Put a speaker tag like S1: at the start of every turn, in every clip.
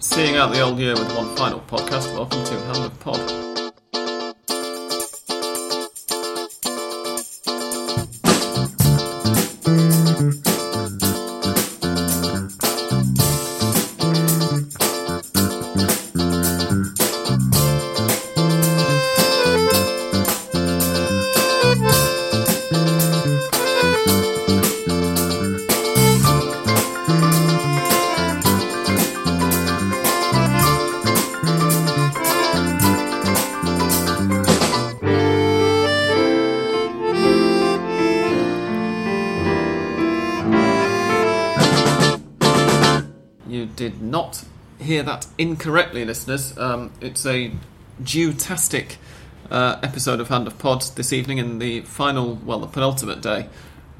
S1: Seeing out the old year with one final podcast, welcome to Hand of Pod. Hear that incorrectly, listeners. Um, it's a Jew-tastic uh, episode of Hand of Pod this evening in the final, well, the penultimate day.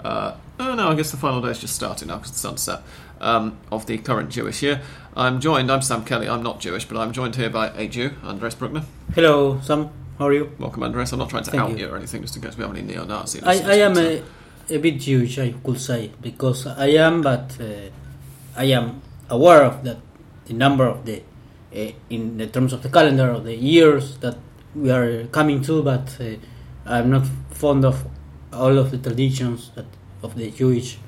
S1: Uh, oh no, I guess the final day is just starting now because the sun's set. Um, of the current Jewish year. I'm joined, I'm Sam Kelly, I'm not Jewish, but I'm joined here by a Jew, Andres Bruckner.
S2: Hello, Sam. How are you?
S1: Welcome, Andres. I'm not trying to
S2: Thank
S1: out
S2: you.
S1: you. or anything, just in case we have any neo Nazi.
S2: I, I am a, a bit Jewish, I could say, because I am, but uh, I am aware of that the number of the uh, in the terms of the calendar of the years that we are coming to, but uh, I'm not fond of all of the traditions that of the Jewish,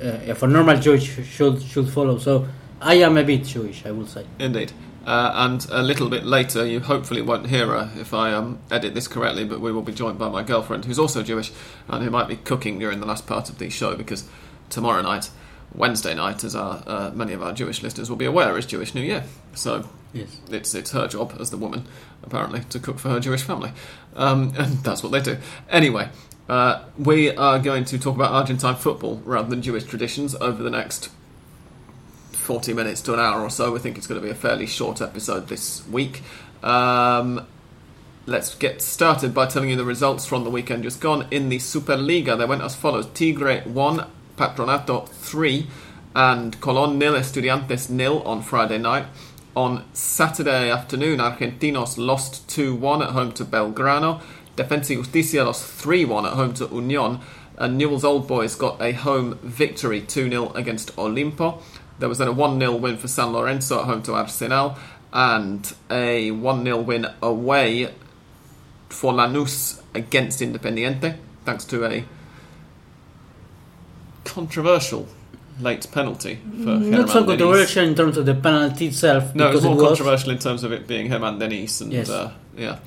S2: uh, if a normal Jewish should should follow. So I am a bit Jewish, I would say.
S1: Indeed. Uh, and a little bit later, you hopefully won't hear her if I um, edit this correctly, but we will be joined by my girlfriend, who's also Jewish, and who might be cooking during the last part of the show because tomorrow night, Wednesday night, as our, uh, many of our Jewish listeners will be aware, is Jewish New Year. So
S2: Yes.
S1: it's it's her job as the woman, apparently, to cook for her Jewish family, um, and that's what they do. Anyway, uh, we are going to talk about Argentine football rather than Jewish traditions over the next forty minutes to an hour or so. We think it's going to be a fairly short episode this week. Um, let's get started by telling you the results from the weekend just gone in the Superliga. They went as follows: Tigre one, Patronato three, and Colón nil, Estudiantes nil on Friday night. On Saturday afternoon, Argentinos lost 2 1 at home to Belgrano. Defensa y Justicia lost 3 1 at home to Union. And Newell's Old Boys got a home victory 2 0 against Olimpo. There was then a 1 0 win for San Lorenzo at home to Arsenal. And a 1 0 win away for Lanús against Independiente, thanks to a controversial late penalty for
S2: Mm, Not so controversial in terms of the penalty itself.
S1: No, it was
S2: because
S1: more controversial in terms of it being Germán Denis and
S2: Yes.
S1: uh, yeah.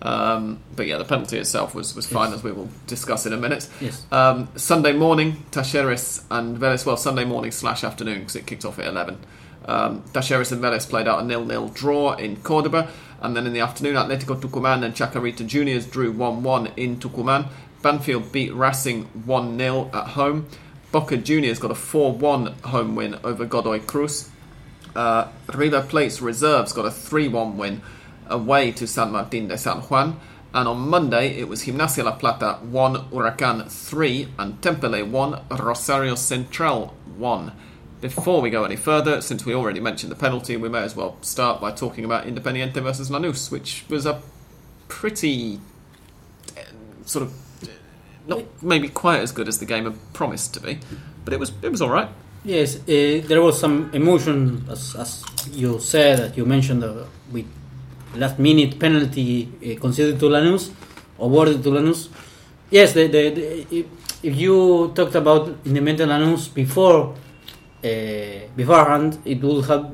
S1: Um, but yeah, the penalty itself was, was fine,
S2: Yes.
S1: as we will discuss in a minute.
S2: Yes.
S1: Um, Sunday morning, Talleres and Vélez, well, Sunday morning slash afternoon, because it kicked off at 11. Um, Talleres and Vélez played out a nil-nil draw in Cordoba, and then in the afternoon, Atletico Tucumán and Chacarita Juniors drew 1-1 in Tucumán. Banfield beat Racing 1-0 at home. Boca Juniors got a 4-1 home win over Godoy Cruz. Uh, River Plate's reserves got a 3 1 win away to San Martin de San Juan. And on Monday, it was Gimnasia La Plata 1, Huracan 3, and Temperley 1, Rosario Central 1. Before we go any further, since we already mentioned the penalty, we may as well start by talking about Independiente versus Lanús, which was a pretty uh, sort of not maybe quite as good as the game had promised to be, but it was it was all right.
S2: Yes, uh, there was some emotion, as, as you said, that you mentioned uh, with last minute penalty uh, conceded to Lanús, awarded to Lanús. Yes, the, the, the, if, you talked about Independiente Lanús before, uh, beforehand, it would have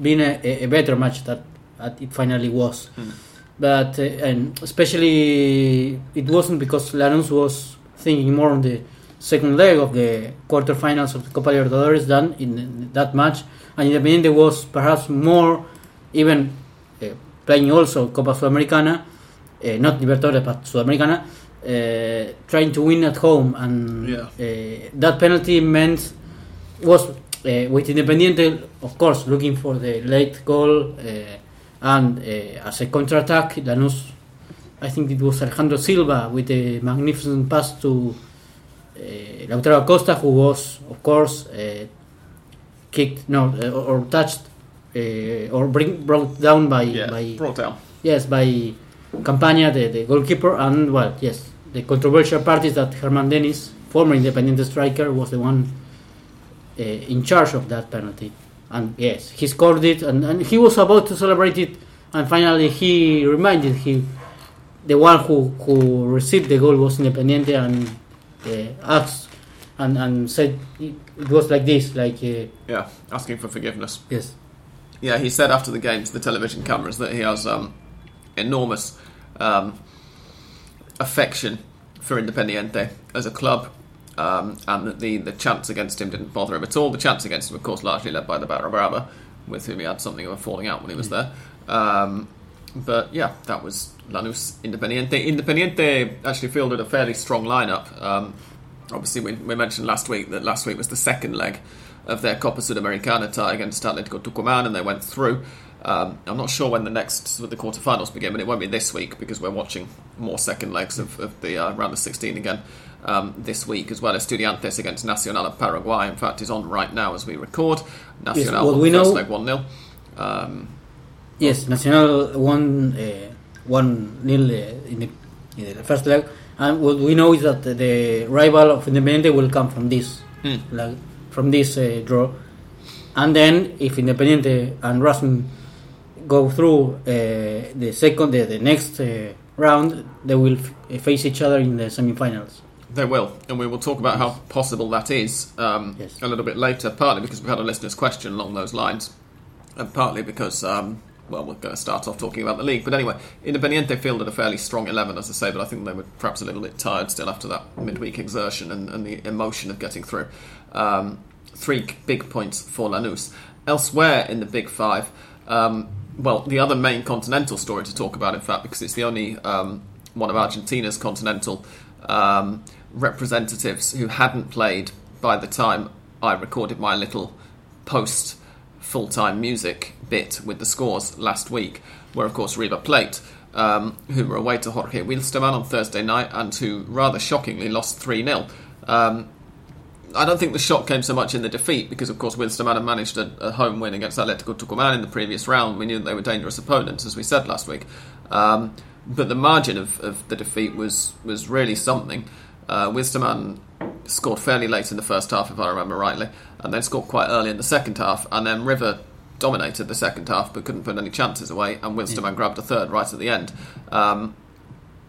S2: been a, a- better match that, that it finally was. But uh, and especially it wasn't because Lanús was thinking more on the second leg of the quarterfinals of the Copa Libertadores than in that match, and Independiente was perhaps more even uh, playing also Copa Sudamericana, uh, not Libertadores but Sudamericana, uh, trying to win at home, and
S1: Yeah.
S2: uh, that penalty meant was uh, with Independiente, of course, looking for the late goal, uh, and uh, as a counter attack, Lanús, I think it was Alejandro Silva with a magnificent pass to uh, Lautaro Acosta, who was, of course, uh, kicked, no, uh, or, or touched, uh, or bring, brought down by,
S1: Yeah,
S2: by
S1: brought down.
S2: yes, by Campaña, the, the goalkeeper, and well, yes, the controversial part is that Germán Denis, former independent striker, was the one uh, in charge of that penalty. and yes, he scored it, and, and he was about to celebrate it, and finally he reminded him, the one who who received the goal was Independiente, and uh, asked and and said it, was like this, like uh,
S1: Yeah, asking for forgiveness.
S2: yes,
S1: Yeah, he said after the game to the television cameras that he has um, enormous um, affection for Independiente as a club, um, and that the, the chants against him didn't bother him at all. The chants against him, of course, largely led by the Barra Brava, with whom he had something of a falling out when he was there. Um, but yeah, that was Lanús Independiente. Independiente actually fielded a fairly strong lineup. Um, obviously, we, we mentioned last week that last week was the second leg of their Copa Sudamericana tie against Atletico Tucumán, and they went through. Um, I'm not sure when the next the quarterfinals begin, but it won't be this week because we're watching more second legs of, of the uh, round of 16 again um, this week, as well as Estudiantes against Nacional of Paraguay. In fact, is on right now as we record. Nacional
S2: what
S1: won
S2: we
S1: the first
S2: know-
S1: leg one 0 um,
S2: yes, Nacional won uh, one nil uh, in, the, in the first leg, and what we know is that the rival of Independiente will come from this,
S1: Mm.
S2: like from this uh, draw, and then if Independiente and Racing go through uh, the second, the, the next uh, round, they will f- face each other in the semifinals.
S1: They will, and we will talk about how possible that is um,
S2: Yes.
S1: a little bit later. Partly because we've had a listener's question along those lines, and partly because, um, well, we're going to start off talking about the league. But anyway, Independiente fielded a fairly strong eleven, as I say, but I think they were perhaps a little bit tired still after that midweek exertion and, and the emotion of getting through. Um, three big points for Lanús. Elsewhere in the Big Five, um, well, the other main continental story to talk about, in fact, because it's the only um, one of Argentina's continental um, representatives who hadn't played by the time I recorded my little post full time music bit with the scores last week, where, of course, River Plate, um, who were away to Jorge Wilstermann on Thursday night and who rather shockingly lost 3 0. Um, I don't think the shock came so much in the defeat because, of course, Wilstermann had managed a, a home win against Atletico Tucumán in the previous round. We knew they were dangerous opponents, as we said last week. Um, but the margin of, of the defeat was was really something. Uh, Wilstermann scored fairly late in the first half, if I remember rightly, and then scored quite early in the second half. And then River dominated the second half, but couldn't put any chances away. And Wilstermann grabbed a third right at the end. Um,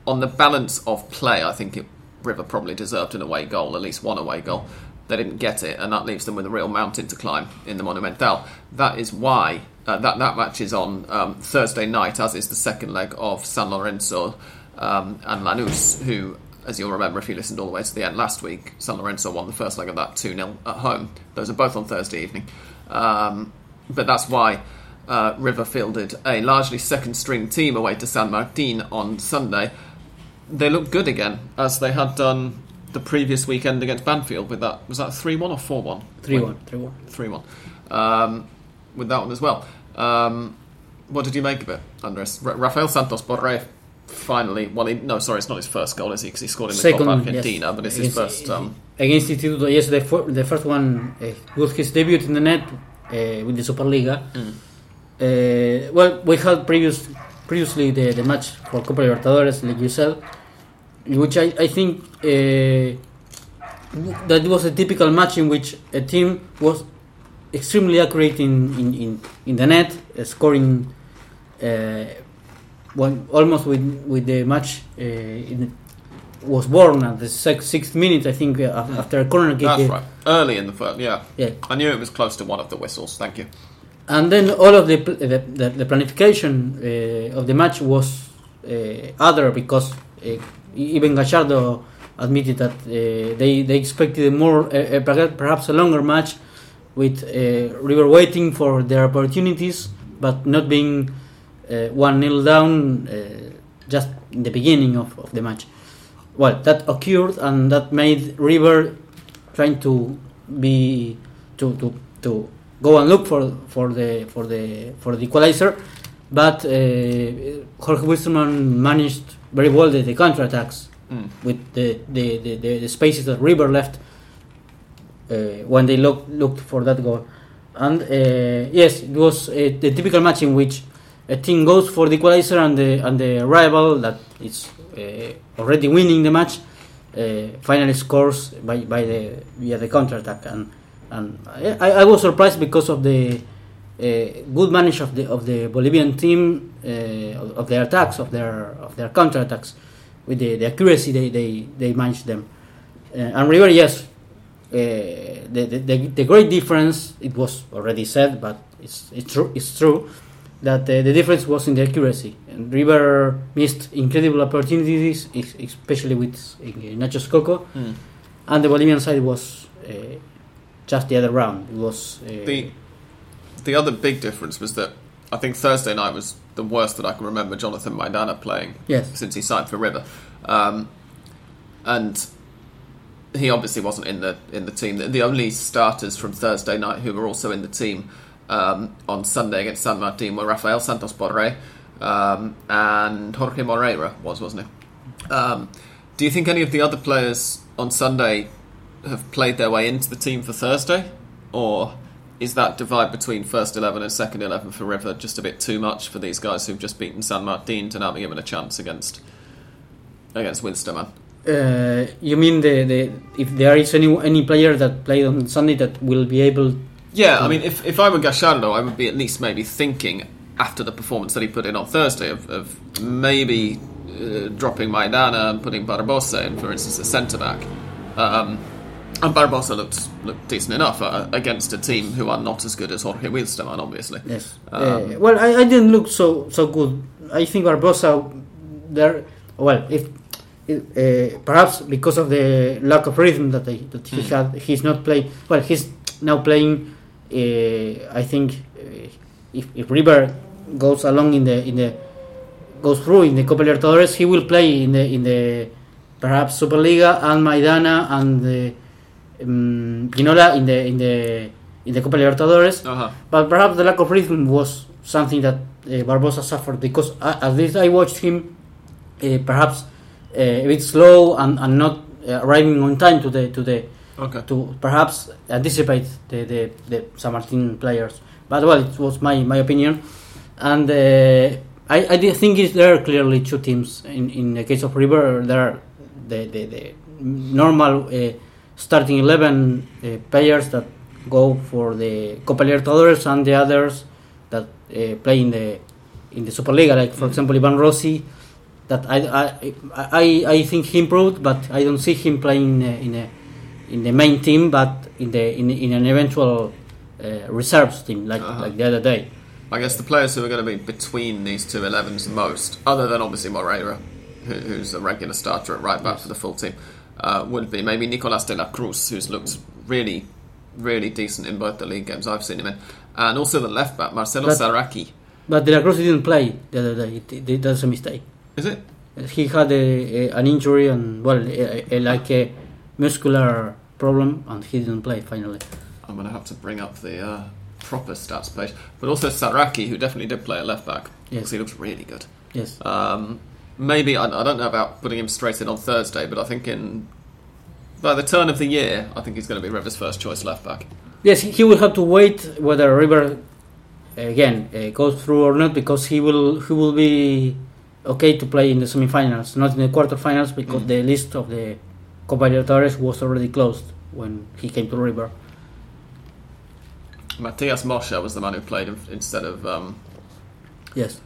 S1: on the balance of play, I think it, River probably deserved an away goal, at least one away goal. They didn't get it, and that leaves them with a real mountain to climb in the Monumental. That is why uh, that that match is on um, Thursday night, as is the second leg of San Lorenzo um, and Lanús, who, as you'll remember if you listened all the way to the end last week, San Lorenzo won the first leg of that 2 0 at home. Those are both on Thursday evening. Um, but that's why uh, River fielded a largely second string team away to San Martin on Sunday. They looked good again, as they had done the previous weekend against Banfield with that. Was that 3 1 or 4 1?
S2: 3 1. 3 1.
S1: 3 1. Um, with that one as well. Um, what did you make of it, Andres? Ra- Rafael Santos Borre finally. Well, he, no, sorry, it's not his first goal, is he? Because he scored in the
S2: Second,
S1: Copa
S2: yes.
S1: Argentina, but it's his
S2: Against-
S1: first. Um,
S2: Against Instituto, yes, the, fir- the first one uh, was his debut in the net uh, with the Superliga.
S1: Mm.
S2: Uh, well, we had previous previously the, the match for Copa Libertadores, like you said, which I, I think uh, that was a typical match in which a team was extremely accurate in, in, in, in the net, uh, scoring one, almost with, with the match uh, in, was born at the six, sixth minute, I think, uh, after a corner kick.
S1: that's right. Early in the first, yeah.
S2: Yeah.
S1: I knew it was close to one of the whistles. Thank you.
S2: And then all of the pl- the, the, the planification uh, of the match was uh, other because uh, even Gallardo admitted that uh, they they expected a more perhaps a longer match with uh, River waiting for their opportunities but not being one nil down uh, just in the beginning of, of the match. Well, that occurred and that made River trying to be to to, to go and look for for the for the for the equalizer, but uh, Jorge Wilstermann managed very well the, the counter attacks
S1: Mm.
S2: with the the, the, the, the spaces that River left uh, when they look, looked for that goal. And uh, yes, it was a, the typical match in which a team goes for the equalizer and the and the rival that is uh, already winning the match uh, finally scores by, by the via the counter attack. And and I, I was surprised because of the uh, good manage of the of the Bolivian team uh, of, of their attacks, of their of their counter attacks, with the, the accuracy they they they managed them. Uh, and River, yes, uh, the, the, the the great difference it was already said, but it's it's true it's true that uh, the difference was in the accuracy. And River missed incredible opportunities, especially with Nacho Scocco,
S1: Mm.
S2: and the Bolivian side was uh, just the other round. It was uh,
S1: The the other big difference was that I think Thursday night was the worst that I can remember Jonathan Maidana playing
S2: yes,
S1: since he signed for River, um, and he obviously wasn't in the in the team. The, the only starters from Thursday night who were also in the team um, on Sunday against San Martin were Rafael Santos Borre um, and Jorge Moreira was wasn't he? Um, do you think any of the other players on Sunday have played their way into the team for Thursday, or is that divide between first eleven and second eleven for River just a bit too much for these guys who've just beaten San Martin to now be given a chance against against Wilstermann?
S2: uh, you mean the, the if there is any any player that played on Sunday that will be able?
S1: Yeah, I mean, if, if I were Gallardo, I would be at least maybe thinking after the performance that he put in on Thursday of, of maybe uh, dropping Maidana and putting Barbosa in, for instance, a centre back. Um, and Barbosa looked looked decent enough uh, against a team who are not as good as Jorge Wilstermann, obviously.
S2: Yes.
S1: Um,
S2: uh, well, I, I didn't look so so good. I think Barbosa there. Well, if uh, perhaps because of the lack of rhythm that, I, that he
S1: Hmm.
S2: had, he's not playing. Well, he's now playing. Uh, I think uh, if, if River goes along in the in the goes through in the Copa Libertadores, he will play in the in the perhaps Superliga and Maidana and the, um, Pinola in the in the in the Copa Libertadores.
S1: Uh-huh.
S2: But perhaps the lack of rhythm was something that uh, Barbosa suffered because uh, at least I watched him uh, perhaps uh, a bit slow and, and not uh, arriving on time to the to the
S1: Okay.
S2: to perhaps anticipate the, the, the San Martin players. But well, it was my, my opinion, and uh, I I think is there are clearly two teams in, in the case of River. There are the the, the normal uh, starting eleven uh, players that go for the Copa Libertadores and the others that uh, play in the in the Superliga, like for example Ivan Rossi. That I, I I I think he improved, but I don't see him playing uh, in a in the main team, but in the in, in an eventual uh, reserves team, like
S1: Uh-huh.
S2: like the other day.
S1: I guess the players who are going to be between these two 11s most, other than obviously Moreira, who, who's a regular starter at right back for the full team, uh, would be maybe Nicolas de la Cruz, who's looked really, really decent in both the league games I've seen him in, and also the left back Marcelo
S2: But-
S1: Saracchi.
S2: But De La Cruz didn't play the other day. It, it, that's a mistake.
S1: Is it?
S2: He had a, a, an injury and well, a, like a muscular problem, and he didn't play finally.
S1: I'm going to have to bring up the uh, proper stats page, but also Saracchi, who definitely did play at left back.
S2: Yes.
S1: because he looks really good.
S2: Yes.
S1: Um, maybe I, I don't know about putting him straight in on Thursday, but I think in by the turn of the year, I think he's going to be River's first choice left back.
S2: Yes, he he will have to wait whether River again uh, goes through or not because he will he will be okay to play in the semifinals, not in the quarterfinals because
S1: Mm.
S2: the list of the Copa Libertadores was already closed when he came to River.
S1: Matias Mosha was the man who played instead of um,
S2: Yes.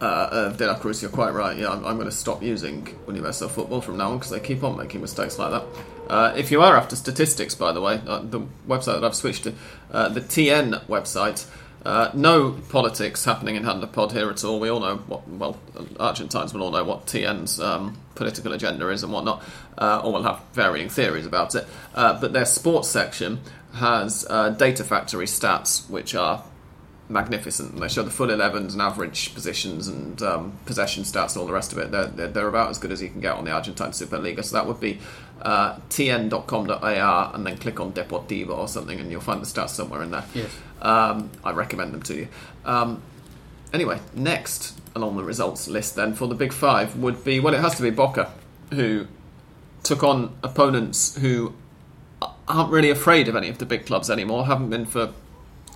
S1: uh, uh, De La Cruz. You're quite right. Yeah, I'm, I'm going to stop using Universal Football from now on because they keep on making mistakes like that. Uh, if you are after statistics, by the way, uh, the website that I've switched to, uh, the TN website. Uh, no politics happening in Hand of Pod here at all. We all know what, well, Argentines will all know what TN's um, political agenda is and whatnot, uh, or will have varying theories about it. Uh, but their sports section has uh, Data Factory stats, which are magnificent. They show the full 11s and average positions and um, possession stats and all the rest of it. They're, they're, they're about as good as you can get on the Argentine Superliga. So that would be uh, tn.com.ar and then click on Deportivo or something and you'll find the stats somewhere in there.
S2: Yes.
S1: Um, I recommend them to you. Um, anyway, next along the results list then for the Big Five would be, well, it has to be Boca, who took on opponents who aren't really afraid of any of the big clubs anymore, haven't been for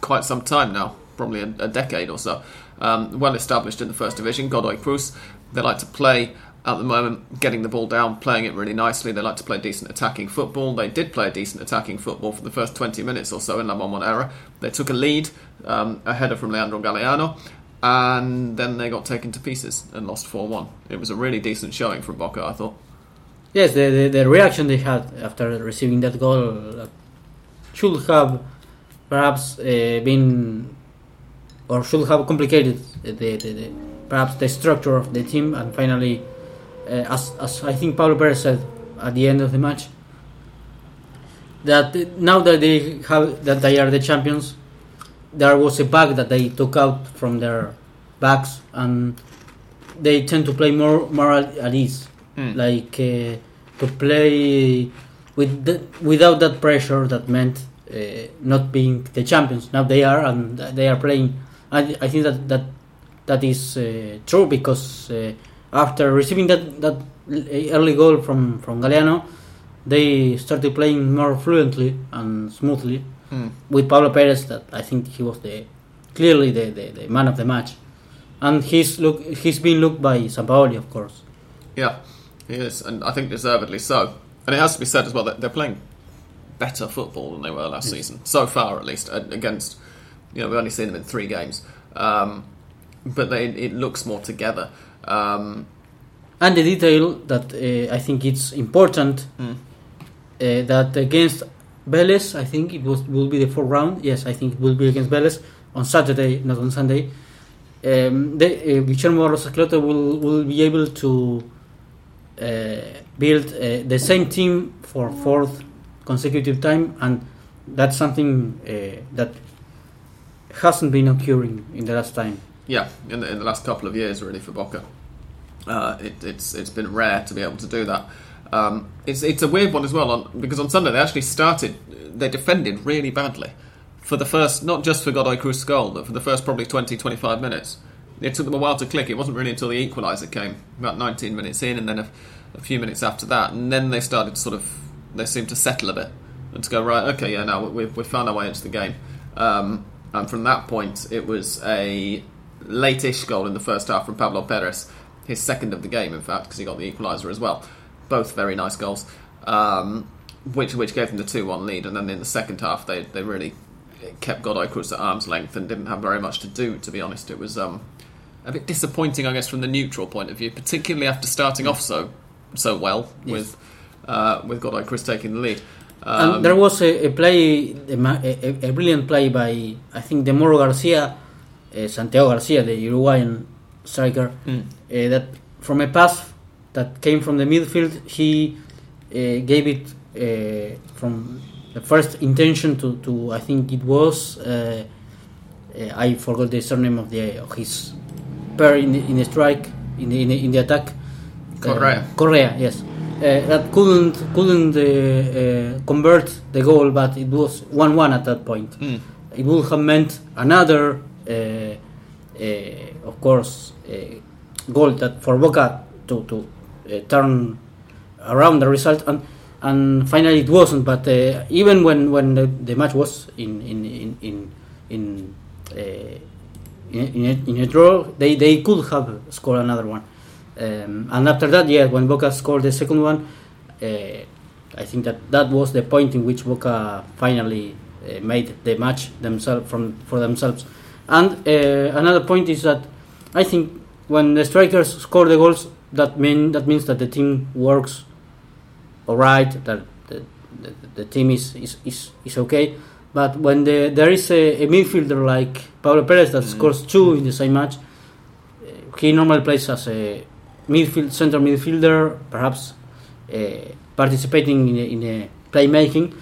S1: quite some time now, probably a, a decade or so. Um, well established in the first division, Godoy Cruz. They like to play at the moment, getting the ball down, playing it really nicely. They like to play decent attacking football. They did play a decent attacking football for the first 20 minutes or so in La Bombonera. They took a lead, um, a header from Leandro Galeano, and then they got taken to pieces and lost 4 1. It was a really decent showing from Boca, I thought.
S2: Yes, the, the, the reaction they had after receiving that goal uh, should have perhaps uh, been or should have complicated the, the, the, perhaps the structure of the team and finally as, as I think Pablo Perez said at the end of the match that now that they have that they are the champions there was a bag that they took out from their bags and they tend to play more more at ease
S1: Mm.
S2: like uh, to play with the, without that pressure that meant uh, not being the champions. Now they are, and they are playing. I, I think that that that is uh, true because uh, after receiving that that early goal from from Galeano, they started playing more fluently and smoothly
S1: Mm.
S2: with Pablo Perez. That I think he was the clearly the, the, the man of the match, and he's look he's been looked by Sampaoli, of course.
S1: Yeah, he is, and I think deservedly so. And it has to be said as well that they're playing better football than they were last season, so far at least. Against, you know, we've only seen them in three games, um, but they, it looks more together. Um,
S2: And the detail that uh, I think it's important
S1: mm,
S2: uh, that against Vélez, I think it was will be the fourth round. Yes, I think it will be against Vélez on Saturday, not on Sunday. Um, they, uh, Guillermo will will be able to uh, build uh, the same team for fourth consecutive time, and that's something uh, that hasn't been occurring in the last time.
S1: Yeah, in the, in the last couple of years, really for Boca, uh, it, it's it's been rare to be able to do that. Um, it's it's a weird one as well on, because on Sunday they actually started, they defended really badly for the first, not just for Godoy Cruz's goal, but for the first probably 20, 25 minutes. It took them a while to click. It wasn't really until the equaliser came, about 19 minutes in, and then a, a few minutes after that, and then they started to sort of, they seemed to settle a bit and to go right. Okay, yeah, now we've, we found our way into the game. Um, and from that point, it was a late-ish goal in the first half from Pablo Perez, his second of the game, in fact, because he got the equaliser as well. Both very nice goals, um, which which gave them the two-one lead. And then in the second half, they they really kept Godoy Cruz at arm's length and didn't have very much to do. To be honest, it was um, a bit disappointing, I guess, from the neutral point of view, particularly after starting off so so well
S2: Yes.
S1: with uh, with Godoy Cruz taking the lead. Um,
S2: and there was a, a play, a, a, a brilliant play by I think Demoro Garcia, Santiago Garcia, the Uruguayan striker,
S1: mm,
S2: uh, that from a pass that came from the midfield, he uh, gave it uh, from the first intention to, to I think it was uh, uh, I forgot the surname of the of his pair in the, in the strike in the, in the, in the attack.
S1: Correa.
S2: Uh, Correa, yes. Uh, that couldn't couldn't uh, uh, convert the goal, but it was one one at that point
S1: mm.
S2: it would have meant another, of course, uh, goal that for Boca to to uh, turn around the result, and and finally it wasn't. But uh, even when when the, the match was in in in in in, uh, in, a, in a draw, they they could have scored another one. Um, and after that, yeah, when Boca scored the second one, uh, I think that that was the point in which Boca finally uh, made the match themselves from for themselves. And uh, another point is that I think when the strikers score the goals, that mean that means that the team works all right, that the, the, the team is, is, is, is okay. But when the, there is a, a midfielder like Pablo Perez that
S1: Mhm.
S2: scores two in the same match, uh, he normally plays as a midfield center midfielder, perhaps uh, participating in a, in a playmaking.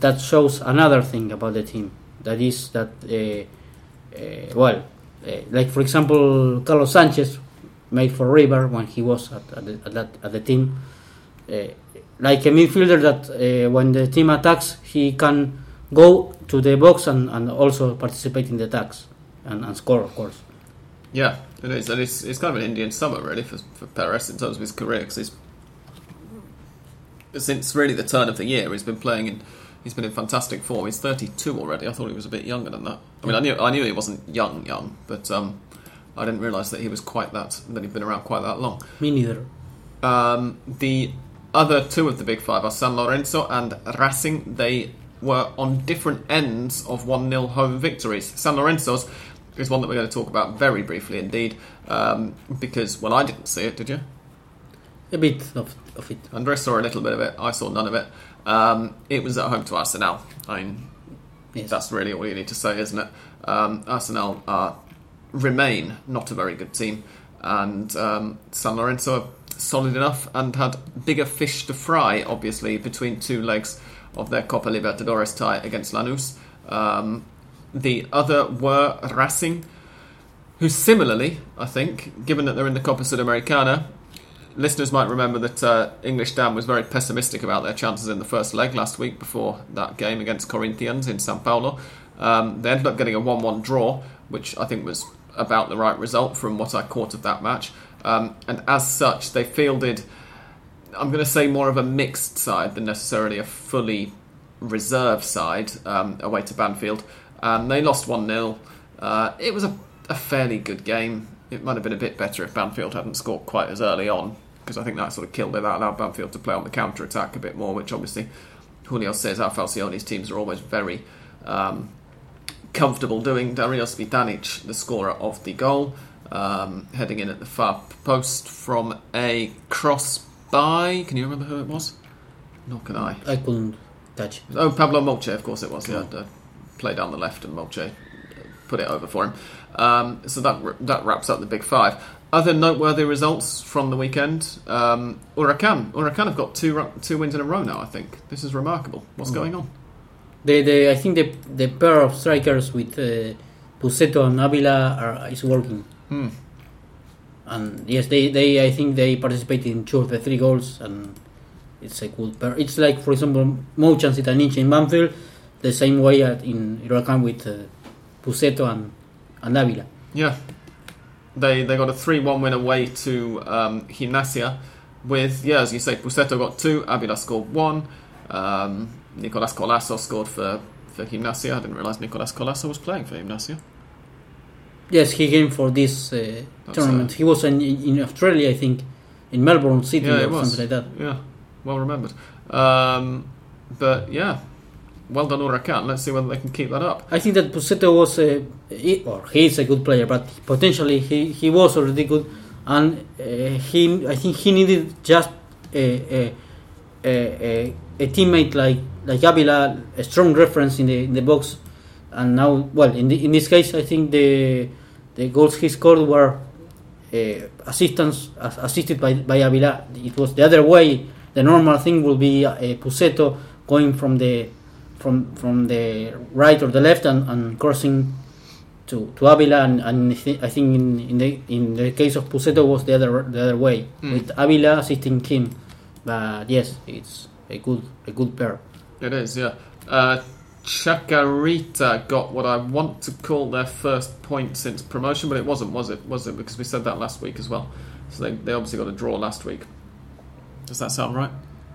S2: That shows another thing about the team. That is that, uh, well, uh, like for example, Carlos Sanchez made for River when he was at, at, the, at, that, at the team. Uh, like a midfielder that when the team attacks, he can go to the box and, and also participate in the attacks and, and score, of course.
S1: Yeah, it is, and it's, it's kind of an Indian summer really for, for Perez in terms of his career because since really the turn of the year he's been playing in he's been in fantastic form. He's 32 already. I thought he was a bit younger than that. I mean, I knew I knew he wasn't young young, but um, I didn't realise that he was quite that that he'd been around quite that long.
S2: Me neither.
S1: Um, the other two of the big five are San Lorenzo and Racing. They were on different ends of 1 0 home victories. San Lorenzo's is one that we're going to talk about very briefly indeed, um, because, well, I didn't see it, did you?
S2: A bit of, of it.
S1: Andres saw a little bit of it, I saw none of it. Um, it was at home to Arsenal. I mean,
S2: Yes.
S1: that's really all you need to say, isn't it? Um, Arsenal are, remain not a very good team, and um, San Lorenzo are solid enough and had bigger fish to fry, obviously, between two legs of their Copa Libertadores tie against Lanús. Um, the other were Racing, who similarly, I think, given that they're in the Copa Sudamericana, listeners might remember that uh, English Dan was very pessimistic about their chances in the first leg last week before that game against Corinthians in Sao Paulo. Um, they ended up getting a 1 1 draw, which I think was about the right result from what I caught of that match. Um, and as such, they fielded, I'm going to say, more of a mixed side than necessarily a fully reserve side um, away to Banfield. And they lost 1 0. Uh, it was a, a fairly good game. It might have been a bit better if Banfield hadn't scored quite as early on, because I think that sort of killed it. That allowed Banfield to play on the counter attack a bit more, which obviously Julio Cesar Falcioni's teams are always very um, comfortable doing. Dario Cvitanich, the scorer of the goal, um, heading in at the far post from a cross by. Can you remember who it was? Nor can I.
S2: I couldn't catch.
S1: Oh, Pablo Molche, of course it was. Yeah, uh, play down the left and Molche uh, put it over for him. Um, so that that wraps up the big five. Other noteworthy results from the weekend: um, Huracan. Huracan have got two two wins in a row now. I think this is remarkable. What's going on?
S2: The, the I think the the pair of strikers with uh, Pussetto and Avila are, is working.
S1: Hmm.
S2: And yes, they, they I think they participated in two of the three goals, and it's a good pair. It's like, for example, Mouch and Cvitanich in Banfield, the same way at, in Huracan with uh, Pussetto and, and Avila.
S1: Yeah, they they got a three one win away to um, Gimnasia. With yeah, as you say, Pussetto got two, Avila scored one. Um, Nicolas Colazo scored for for Gimnasia. I didn't realise Nicolas Colazo was playing for Gimnasia.
S2: Yes, he came for this uh, tournament.
S1: uh,
S2: he was in, in Australia, I think, in Melbourne City
S1: Yeah,
S2: or something like that.
S1: Yeah, well remembered. Um, but yeah, well done Huracan. Let's see whether they can keep that up.
S2: I think that Pussetto was a, he, or he is a good player, but potentially he, he was already good, and uh, he I think he needed just a a, a, a, teammate like like Avila, a strong reference in the in the box, and now well in the, in this case I think the the goals he scored were uh, assistance as, assisted by by Avila. It was the other way. The normal thing will be uh, Pussetto going from the from from the right or the left and, and crossing to, to Avila and, and I think in, in the in the case of Pussetto was the other the other way
S1: Mm.
S2: with Avila assisting him. But yes, it's a good a good pair.
S1: It is, yeah. Uh, Chacarita got what I want to call their first point since promotion, but it wasn't, was it? Was it? Because we said that last week as well. So they, they obviously got a draw last week. Does that sound right?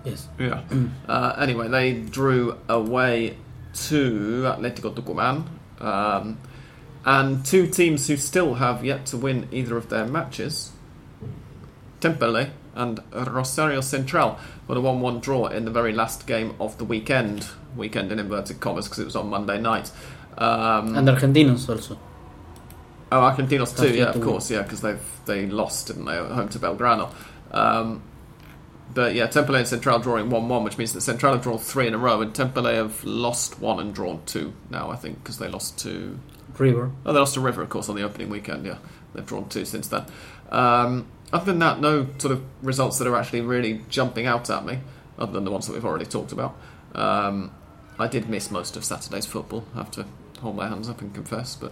S2: Yes.
S1: Yeah. Uh, anyway, they drew away to Atletico Tucumán. Um, and two teams who still have yet to win either of their matches Temperley and Rosario Central got a 1 1 draw in the very last game of the weekend. Weekend in inverted commas because it was on Monday night. Um,
S2: And Argentinos also.
S1: Oh, Argentinos too, yeah, of course, yeah, because they they lost, didn't they, home to Belgrano. Um, but yeah, Temperley and Central drawing 1 1, which means that Central have drawn three in a row, and Temperley have lost one and drawn two now, I think, because they lost to.
S2: River.
S1: Oh, they lost to River, of course, on the opening weekend, yeah. They've drawn two since then. Um, other than that, no sort of results that are actually really jumping out at me, other than the ones that we've already talked about. Um, I did miss most of Saturday's football, I have to hold my hands up and confess, but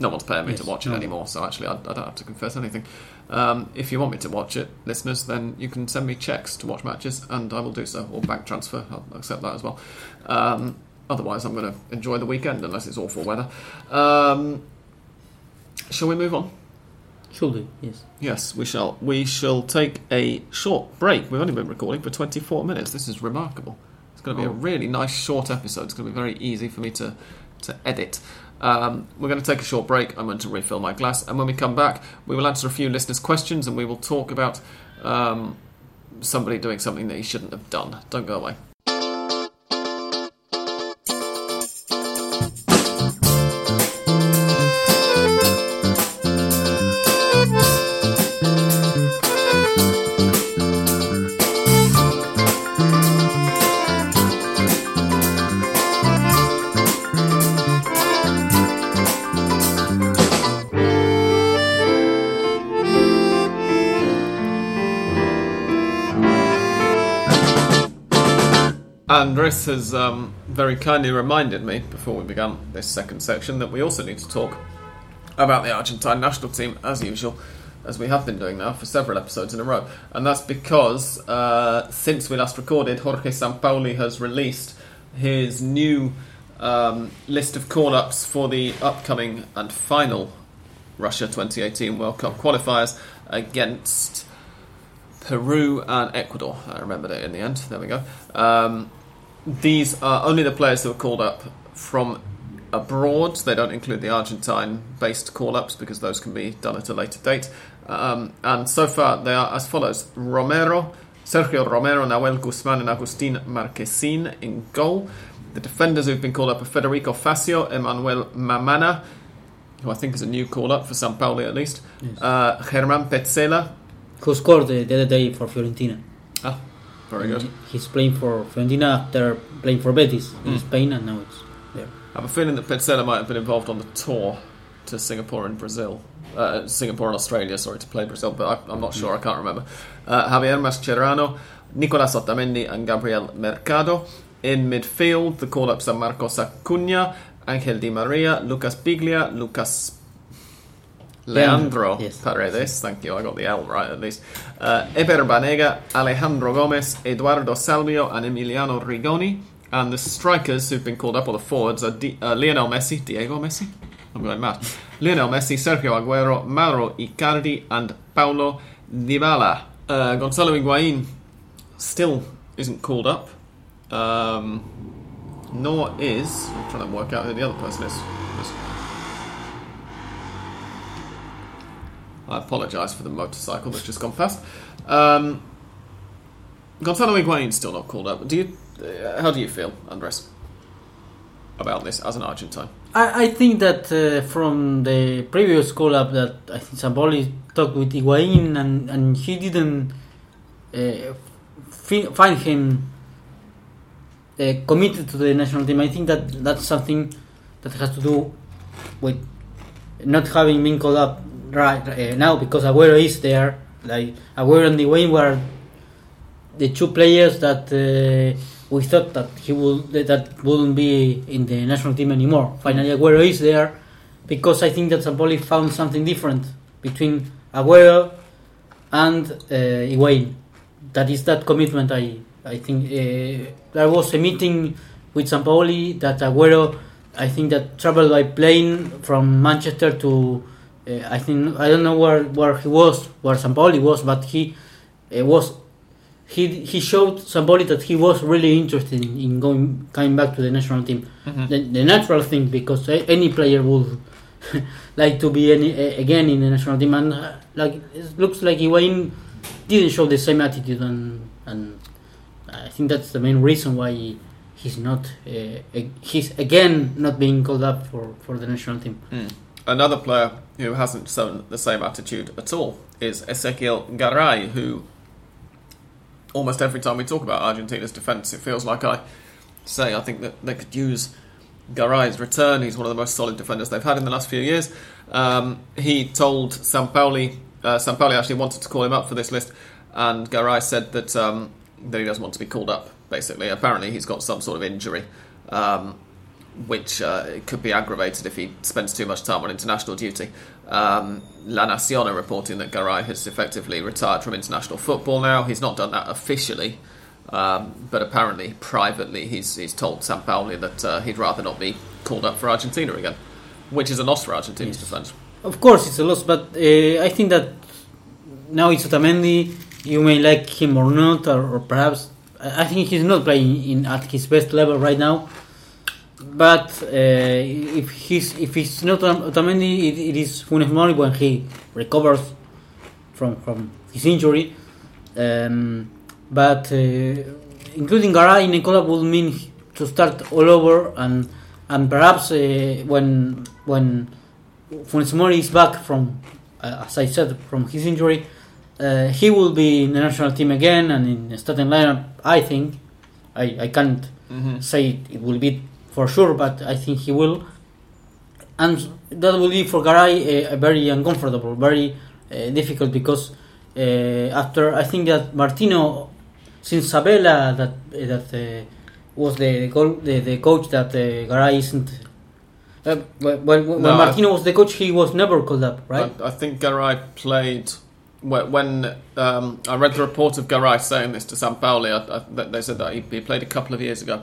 S1: no one's paying me to
S2: Yes,
S1: watch it
S2: no.
S1: anymore, so actually I, I don't have to confess anything. Um, if you want me to watch it, listeners, then you can send me checks to watch matches, and I will do so, or bank transfer, I'll accept that as well. Um, otherwise, I'm going to enjoy the weekend, unless it's awful weather. Um, shall we move on?
S2: Should be, yes.
S1: Yes, we shall. We shall take a short break. We've only been recording for 24 minutes. This is remarkable. It's going to be a
S2: Oh.
S1: really nice short episode. It's going to be very easy for me to, to edit. Um, we're going to take a short break. I'm going to refill my glass, and when we come back, we will answer a few listeners' questions, and we will talk about um, somebody doing something that he shouldn't have done. Don't go away. Has um, very kindly reminded me before we began this second section that we also need to talk about the Argentine national team as usual, as we have been doing now for several episodes in a row. And that's because uh, since we last recorded, Jorge Sampaoli has released his new um, list of call ups for the upcoming and final Russia 2018 World Cup qualifiers against. Peru and Ecuador. I remembered it in the end. There we go. Um, these are only the players who are called up from abroad. They don't include the Argentine-based call-ups because those can be done at a later date. Um, and so far, they are as follows: Romero, Sergio Romero, Nahuel Guzman, and Agustin Marquesin in goal. The defenders who've been called up are Federico Fazio, Emmanuel Mamana, who I think is a new call-up for Sampaoli at least,
S2: Yes.
S1: uh, Germán Pezzella.
S2: Who scored the, the other day for Fiorentina?
S1: Ah, very good.
S2: He's playing for Fiorentina after playing for Betis
S1: Mm.
S2: in Spain, and now it's there.
S1: I have a feeling that Pezzella might have been involved on the tour to Singapore and Brazil. Uh, Singapore and Australia, sorry, to play Brazil, but I, I'm not sure, I can't remember. Uh, Javier Mascherano, Nicolas Otamendi, and Gabriel Mercado. In midfield, the call ups are Marcos Acuna, Angel Di Maria, Lucas Biglia, Lucas Leandro
S2: Yes.
S1: Paredes, thank you, I got the L right at least. Uh, Eber Banega, Alejandro Gomez, Eduardo Salvio, and Emiliano Rigoni. And the strikers who've been called up, or the forwards, are Di- uh, Lionel Messi, Diego Messi? I'm going mad. Lionel Messi, Sergio Aguero, Mauro Icardi, and Paulo Dybala. Uh, Gonzalo Higuain still isn't called up. Um, nor is. I'm trying to work out who the other person is. I apologise for the motorcycle that's just gone past. Um, Gonzalo Higuain's still not called up. Do you? Uh, how do you feel, Andres, about this as an Argentine?
S2: I, I think that uh, from the previous call up that I think Sampaoli talked with Higuain and, and he didn't uh, fi- find him uh, committed to the national team. I think that that's something that has to do with not having been called up right uh, now because Aguero is there. Like Aguero and Higuain were the two players that uh, we thought that he would that- wouldn't be in the national team anymore. Finally, Aguero is there because I think that Sampaoli found something different between Aguero and uh. That is that commitment. I I think uh, there was a meeting with Sampaoli that Aguero. I think that traveled by plane from Manchester to. Uh, I think I don't know where, where he was, where Sampaoli was, but he uh, was he he showed Sampaoli that he was really interested in, in going coming back to the national team. The, the natural thing because a- any player would like to be any again in the national team, and uh, like it looks like Higuain didn't show the same attitude, and and I think that's the main reason why he's not uh, he's again not being called up for, for the national team.
S1: Another player who hasn't shown the same attitude at all is Ezequiel Garay, who almost every time we talk about Argentina's defence, it feels like I say I think that they could use Garay's return. He's one of the most solid defenders they've had in the last few years. Um, he told Sampaoli, uh, Sampaoli actually wanted to call him up for this list, and Garay said that um, that he doesn't want to be called up. Basically, apparently he's got some sort of injury. Um, which uh, could be aggravated if he spends too much time on international duty. Um, La Nacion reporting that Garay has effectively retired from international football now. He's not done that officially, um, but apparently, privately, he's, he's told Sampaoli that uh, he'd rather not be called up for Argentina again, which is a loss for Argentina's defence.
S2: Of course, it's a loss, but uh, I think that now it's Otamendi. You may like him or not, or, or perhaps I I think he's not playing in at his best level right now. But uh, if he's if it's not Otamendi, it, it is Funes Mori when he recovers from from his injury. Um, but uh, including Garay in Nicola would mean to start all over and and perhaps uh, when when Funes Mori is back from uh, as I said from his injury, uh, he will be in the national team again and in the starting lineup. I think I I can't
S1: hmm
S2: say it, it will be for sure, but I think he will. And that will be for Garay a, very uncomfortable, very uh, difficult because uh, after I think that Martino, since Sabella that that uh, was the goal, the, the coach that uh, Garay isn't. Uh, when when,
S1: No,
S2: Martino was the coach, he was never called up, right?
S1: I, I think Garay played when, um, I read the report of Garay saying this to Sampaoli. I, I, they said that he, he played a couple of years ago,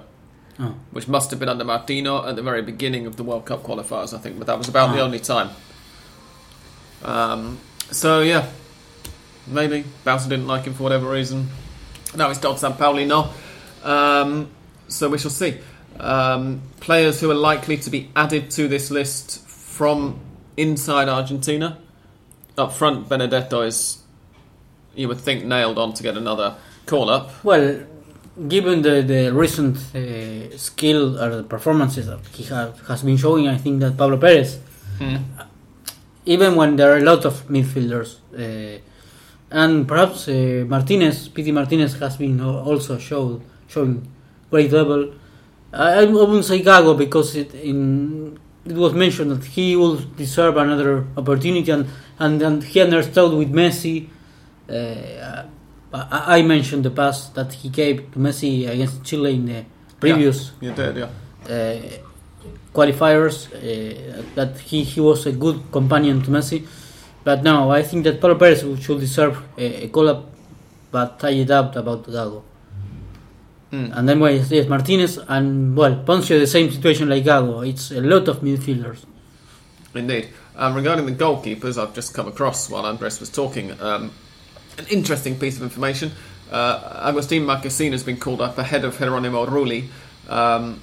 S2: Oh.
S1: which must have been under Martino at the very beginning of the World Cup qualifiers. I think, but that was about the
S2: Ah.
S1: only time. Um, so yeah, maybe Bauza didn't like him for whatever reason. Now he's told Sampaoli no. Um, so we shall see. Um, players who are likely to be added to this list from inside Argentina. Up front, Benedetto is, you would think, nailed on to get another call up.
S2: Well, given the, the recent uh, skill or the performances that he ha- has been showing, I think that Pablo Perez, even when there are a lot of midfielders, uh, and perhaps uh, Martinez, Pity Martinez has been also showed, showing great level. I, I wouldn't say Gago because it in it was mentioned that he will deserve another opportunity, and and, and he understood with Messi. Uh, I, I mentioned the pass that he gave to Messi against Chile in the previous
S1: You did, yeah.
S2: uh, qualifiers. Uh, that he, he was a good companion to Messi. But no, I think that Paulo Perez should deserve a, a call up, but I doubt about Gago.
S1: Mm.
S2: And then well, yes, Martinez and well Ponzio the same situation like Gago. It's a lot of midfielders.
S1: Indeed. Um, regarding the goalkeepers, I've just come across while Andres was talking um, an interesting piece of information. Uh, Agustin Marquesin has been called up ahead of Geronimo Rulli. Um,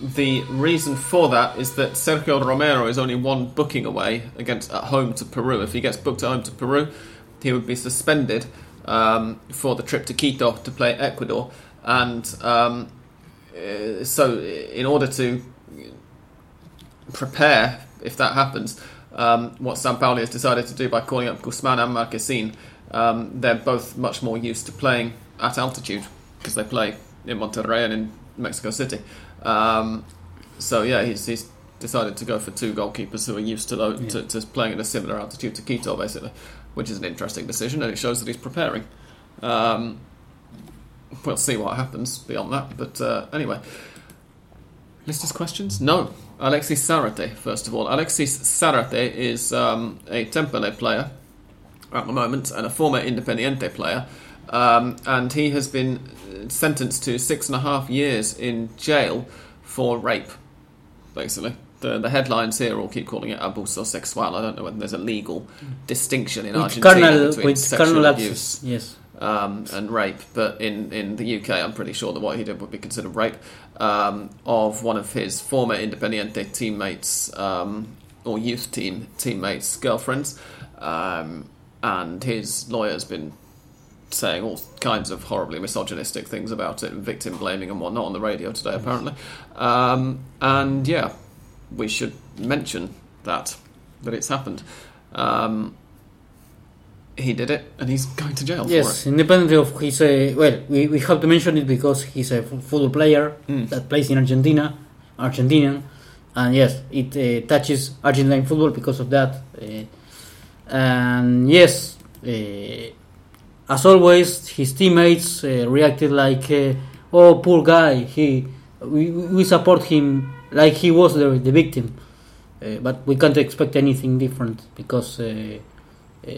S1: the reason for that is that Sergio Romero is only one booking away against at home to Peru. If he gets booked at home to Peru, he would be suspended um, for the trip to Quito to play Ecuador. And um, uh, so, in order to prepare if that happens. Um, what Sampaoli has decided to do by calling up Guzman and Marquesin, um, they're both much more used to playing at altitude because they play in Monterrey and in Mexico City. Um, so yeah, he's, he's decided to go for two goalkeepers who are used to, lo- to, to playing at a similar altitude to Quito, basically, which is an interesting decision and it shows that he's preparing. Um, we'll see what happens beyond that, but uh, anyway. Listeners' questions? No. Alexis Zarate, first of all. Alexis Zarate is um, a Temperley player at the moment and a former Independiente player. Um, and he has been sentenced to six and a half years in jail for rape, basically. The, the headlines here all keep calling it abuso sexual. I don't know whether there's a legal distinction in
S2: With
S1: Argentina
S2: carnal,
S1: between sexual abuse.
S2: Yes.
S1: um, and rape, but in, in the UK, I'm pretty sure that what he did would be considered rape um, of one of his former Independiente teammates um, or youth team teammates' girlfriends, um, and his lawyer's been saying all kinds of horribly misogynistic things about it, and victim blaming and whatnot on the radio today, apparently. Um, and yeah, we should mention that that it's happened. Um, he did it, and he's going to jail
S2: Yes,
S1: for it.
S2: independently of his uh, well, we, we have to mention it because he's a f- football player
S1: Mm.
S2: that plays in Argentina, Argentinian, and yes, it uh, touches Argentine football because of that. Uh, and yes, uh, as always, his teammates uh, reacted like, uh, "Oh, poor guy." He, we, we support him like he was the the victim, uh, but we can't expect anything different because. Uh, uh,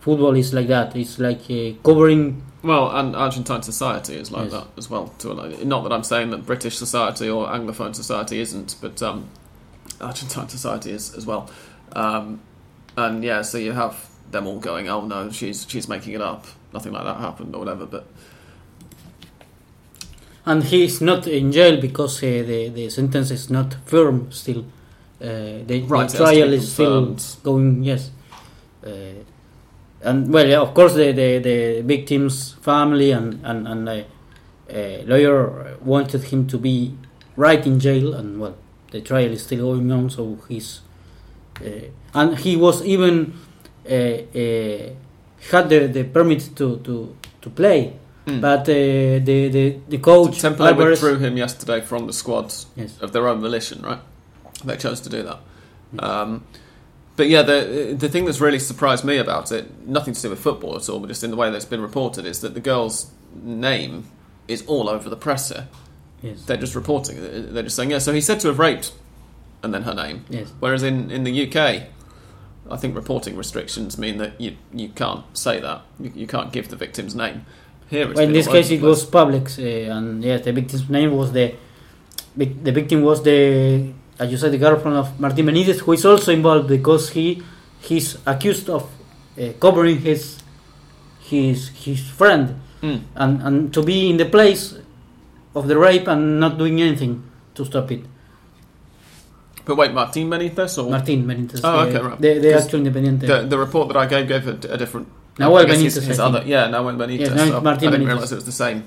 S2: football is like that. It's like uh, covering.
S1: Well, and Argentine society is like
S2: Yes.
S1: that as well. To not that I'm saying that British society or Anglophone society isn't, but um, Argentine society is as well. Um, and yeah, so you have them all going, "Oh no, she's she's making it up. Nothing like that happened, or whatever." But
S2: and he's not in jail because uh, the the sentence is not firm still. Uh, the,
S1: Right,
S2: the
S1: it has to
S2: trial is still going. Yes, uh, and well, yeah, of course, the the, the victim's family and and and uh, uh, lawyer wanted him to be right in jail, and well, the trial is still going on, so he's and he was even uh, uh, had the, the permit to to to play,
S1: Mm.
S2: but uh, the the the coach
S1: Temple
S2: Alvarez-
S1: withdrew him yesterday from the squads
S2: Yes.
S1: of their own volition, right? They chose to do that. Um, but yeah, the the thing that's really surprised me about it, nothing to do with football at all, but just in the way that it's been reported, is that the girl's name is all over the press here.
S2: Yes.
S1: They're just reporting. They're just saying, yeah. So he's said to have raped, and then her name.
S2: Yes.
S1: Whereas in, in the UK, I think reporting restrictions mean that you you can't say that. You, you can't give the victim's name. Here, it's
S2: Well, in this case, it was public, uh, and yes, the victim's name was the the victim was the as you said the girlfriend of Martin Benitez, who is also involved because he he's accused of uh, covering his his his friend
S1: Mm.
S2: and and to be in the place of the rape and not doing anything to stop it.
S1: But wait, Martin Benitez or
S2: Martin Benitez,
S1: Oh,
S2: the,
S1: okay, right.
S2: the, the
S1: 'Cause
S2: actual independent.
S1: the the report that I gave gave a, a different.
S2: Nahuel
S1: I his,
S2: Benitez,
S1: his
S2: I
S1: other, yeah, Nahuel Benitez.
S2: It's
S1: so I didn't realise it was the same,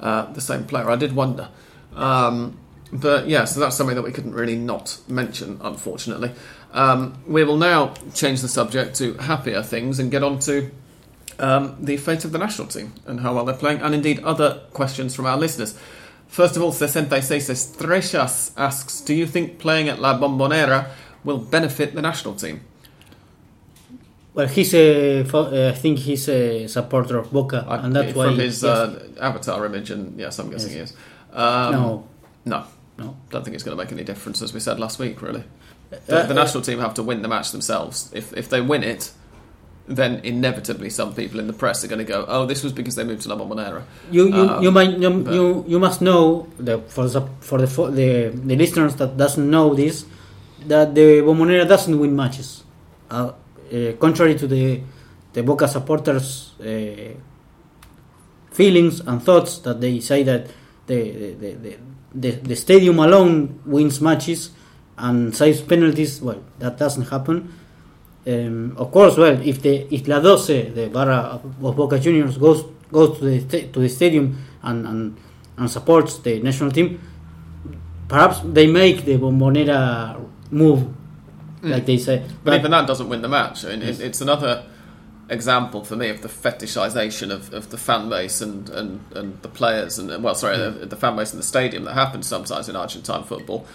S1: uh, the same player. I did wonder, um, but yeah, so that's something that we couldn't really not mention, unfortunately. Um, we will now change the subject to happier things and get on to um, the fate of the national team and how well they're playing, and indeed other questions from our listeners. First of all, 66 Estrellas asks, "Do you think playing at La Bombonera will benefit the national team?"
S2: well, he's a, uh, I think he's a supporter of Boca,
S1: I-
S2: and that's why
S1: from his
S2: yes.
S1: uh, avatar image, and yes, I'm guessing
S2: Yes.
S1: he is. Um,
S2: no,
S1: no,
S2: no.
S1: don't think it's going to make any difference, as we said last week. Really,
S2: Uh,
S1: the, the
S2: uh,
S1: national team have to win the match themselves. If if they win it, then inevitably some people in the press are going to go, "Oh, this was because they moved to La Bombonera."
S2: You you,
S1: Um,
S2: you might you, you, you must know the, for the for the for the the listeners that doesn't know this that the Bombonera doesn't win matches, uh, uh, contrary to the the Boca supporters' uh, feelings and thoughts that they say that the the, the, the the stadium alone wins matches and saves penalties. Well, that doesn't happen. Um, of course, well, if the if La Doce, the Barra of Boca Juniors, goes goes to the to the stadium and, and and supports the national team, perhaps they make the Bombonera move, like they say.
S1: But even that doesn't win the match. I mean, it, it's another example for me of the fetishization of, of the fan base and, and, and the players and well, sorry, the, the fan base in the stadium that happens sometimes in Argentine football.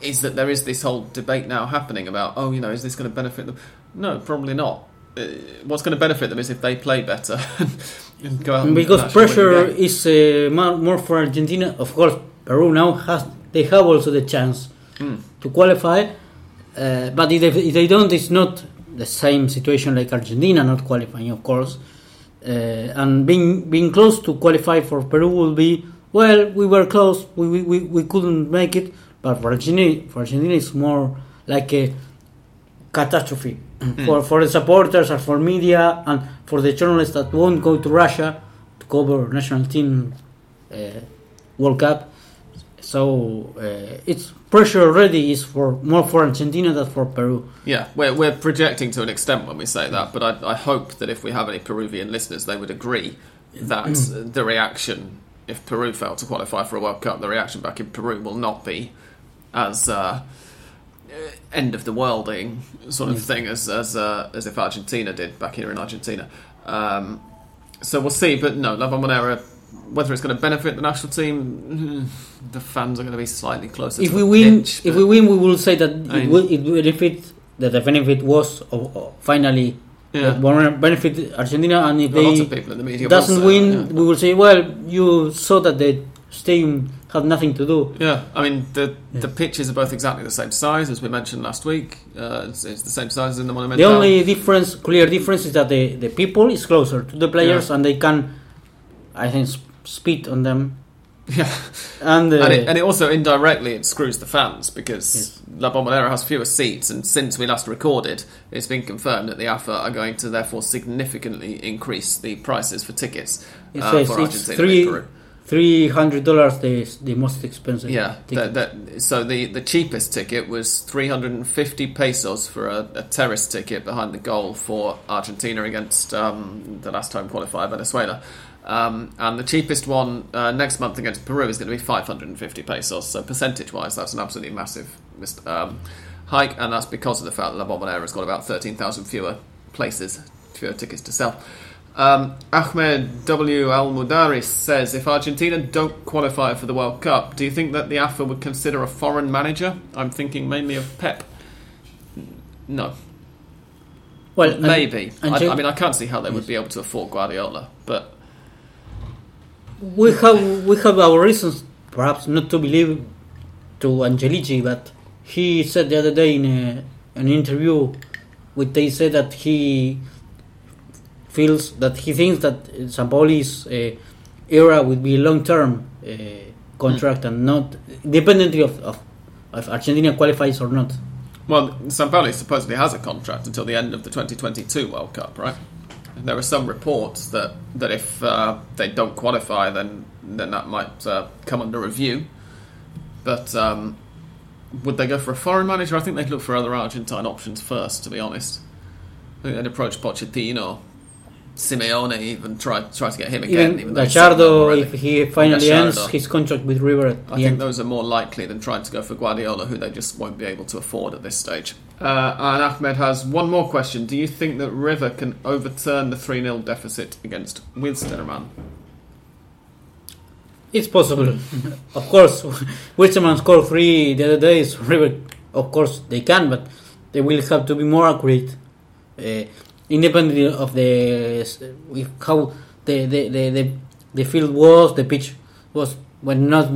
S1: Is that there is this whole debate now happening about oh you know is this going to benefit them? No, probably not. Uh, what's going to benefit them is if they play better and go out
S2: because pressure is uh, more, more for Argentina. Of course, Peru now has they have also the chance
S1: Mm.
S2: to qualify, uh, but if they, if they don't, it's not the same situation like Argentina not qualifying, of course. Uh, and being being close to qualify for Peru will be well. We were close. We we, we, we couldn't make it, but for Argentina, for Argentina, it's more like a catastrophe for for the supporters and for media and for the journalists that won't go to Russia to cover national team uh, World Cup. So uh, it's pressure already is for more for Argentina than for Peru.
S1: Yeah, we're, we're projecting to an extent when we say that, but I, I hope that if we have any Peruvian listeners, they would agree that the reaction, if Peru failed to qualify for a World Cup, the reaction back in Peru will not be as uh, end of the worlding sort of thing as as uh, as if Argentina did back here in Argentina. Um, so we'll see, but no, La Bombonera, whether it's going to benefit the national team, the fans are going to be slightly closer.
S2: If
S1: to
S2: we
S1: the
S2: win,
S1: pitch,
S2: if we win, we will say that
S1: I
S2: it will it benefit that the benefit was finally
S1: Yeah.
S2: benefit Argentina, and if
S1: Well, lots of
S2: they
S1: people in the media
S2: doesn't win,
S1: yeah.
S2: we will say, well, you saw that the stadium had nothing to do.
S1: Yeah, I mean the the pitches are both exactly the same size as we mentioned last week. Uh, it's, it's the same size as in the Monumental.
S2: The only difference, clear difference, is that the, the people is closer to the players
S1: Yeah.
S2: and they can, I think, sp- spit on them.
S1: yeah,
S2: And, uh,
S1: and, it, and it also indirectly it screws the fans because
S2: Yes.
S1: La Bombonera has fewer seats, and since we last recorded, it's been confirmed that the AFA are going to therefore significantly increase the prices for tickets uh, for Argentina
S2: three-
S1: and Peru.
S2: Three hundred dollars the the most expensive.
S1: Yeah, that, that, so the, the cheapest ticket was 350 pesos for a, a terrace ticket behind the goal for Argentina against um, the last time qualifier Venezuela. Um, and the cheapest one uh, next month against Peru is going to be 550 pesos. So percentage wise, that's an absolutely massive mis- um, hike, and that's because of the fact that La Bombonera has got about 13,000 fewer places, fewer tickets to sell. Um, Ahmed W. Al Mudaris says if Argentina don't qualify for the World Cup, do you think that the AFA would consider a foreign manager? I'm thinking mainly of Pep. No,
S2: well,
S1: maybe.
S2: and
S1: I, I mean, I can't see how they would be able to afford Guardiola, but
S2: we have we have our reasons, perhaps not to believe to Angelici, but he said the other day in a, an interview, with they said that he feels that he thinks that Sampaoli's uh, era would be a long term uh, contract and not independently of, of if Argentina qualifies or not.
S1: well, Sampaoli supposedly has a contract until the end of the 2022 World Cup, right? There are some reports that that if uh, they don't qualify, then then that might uh, come under review. But um, would they go for a foreign manager? I think they'd look for other Argentine options first. To be honest, I think they'd approach Pochettino, Simeone, even try try to get him again.
S2: Even
S1: even though he's settled
S2: Gallardo,
S1: already.
S2: if he finally
S1: Gallardo.
S2: ends his contract with River at
S1: I
S2: the
S1: think
S2: end.
S1: those are more likely than trying to go for Guardiola, who they just won't be able to afford at this stage. Uh, and Ahmed has one more question. Do you think that River can overturn the 3 0 deficit against Wilstermann?
S2: It's possible. of course, Wilstermann scored three the other day. So River, of course, they can, but they will have to be more accurate, uh, independently of the how the the, the, the the field was, the pitch was when not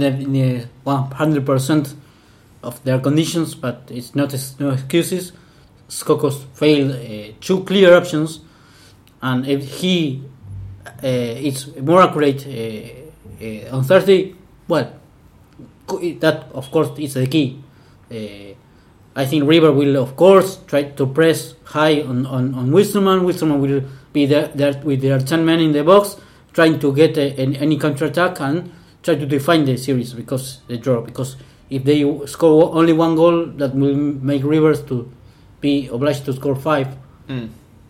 S2: one hundred percent of their conditions, but it's not no excuses. Scocco's failed uh, two clear options, and if he uh, it's more accurate uh, uh, on Thursday, well, that of course is the key. I think River will of course try to press high on on, on Wilstermann. Wilstermann will be there, there with their ten men in the box, trying to get a, an, any counter attack and try to define the series because the draw. Because if they score only one goal, that will make Rivers to be obliged to score five.
S1: Mm.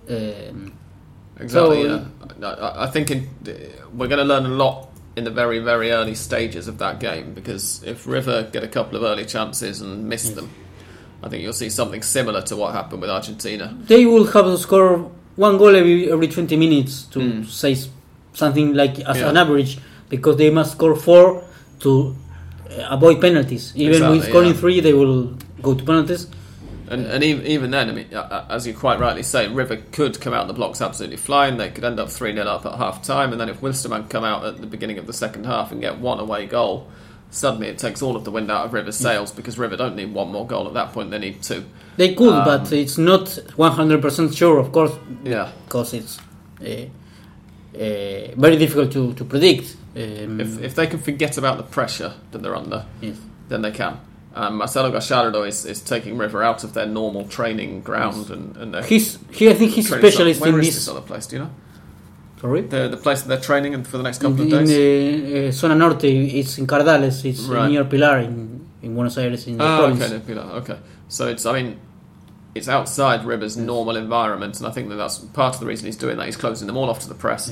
S2: Um,
S1: Exactly.
S2: So-
S1: yeah. I, I think in, we're going to learn a lot in the very, very early stages of that game because if River get a couple of early chances and miss them, I think you'll see something similar to what happened with Argentina.
S2: they will have to score one goal every every 20 minutes to
S1: Mm.
S2: say something like as
S1: Yeah.
S2: an average because they must score four to uh, avoid penalties. Even with scoring
S1: yeah.
S2: three, they will go to penalties.
S1: And, and even, even then, I mean, as you quite rightly say, River could come out the blocks absolutely flying. They could end up 3 0 up at half time. And then if Wilstermann come out at the beginning of the second half and get one away goal, suddenly it takes all of the wind out of River's sails because River don't need one more goal at that point, they need two.
S2: They could,
S1: Um,
S2: but it's not 100% sure, of course,
S1: Yeah.
S2: because it's uh, uh, very difficult to, to predict. Um,
S1: If, if they can forget about the pressure that they're under,
S2: yes.
S1: then they can. Um, Marcelo Gallardo is, is taking River out of their normal training ground and, and
S2: He's, he, I think he's specialist in this.
S1: this other place? Do you know
S2: Sorry?
S1: the the place that they're training in for the next
S2: In,
S1: couple of
S2: in
S1: days?
S2: the uh, Zona Norte, it's in Cardales, it's
S1: Right.
S2: near Pilar in, in Buenos Aires, in the
S1: Oh,
S2: province.
S1: okay, Pilar, okay. So it's, I mean, it's outside River's normal environment, and I think that that's part of the reason he's doing that. He's closing them all off to the press,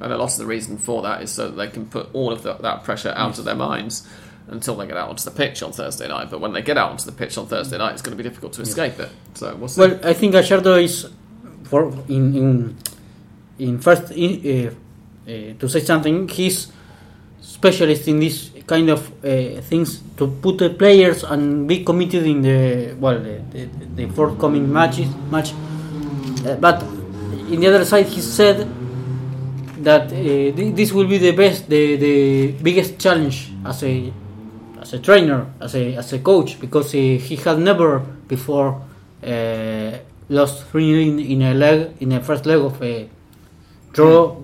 S1: and a lot of the reason for that is so that they can put all of the, that pressure out of their minds until they get out onto the pitch on Thursday night. But when they get out onto the pitch on Thursday night, it's going to be difficult to escape it. So we'll.
S2: Well, I think Gallardo is for in in in first in, uh, uh, to say something. He's specialist in this kind of uh, things to put the players and be committed in the well the, the, the forthcoming matches match. But in the other side, he said that uh, th- this will be the best, the the biggest challenge as a as a trainer, as a as a coach, because he, he had never before uh, lost three in, in a leg in a first leg of a draw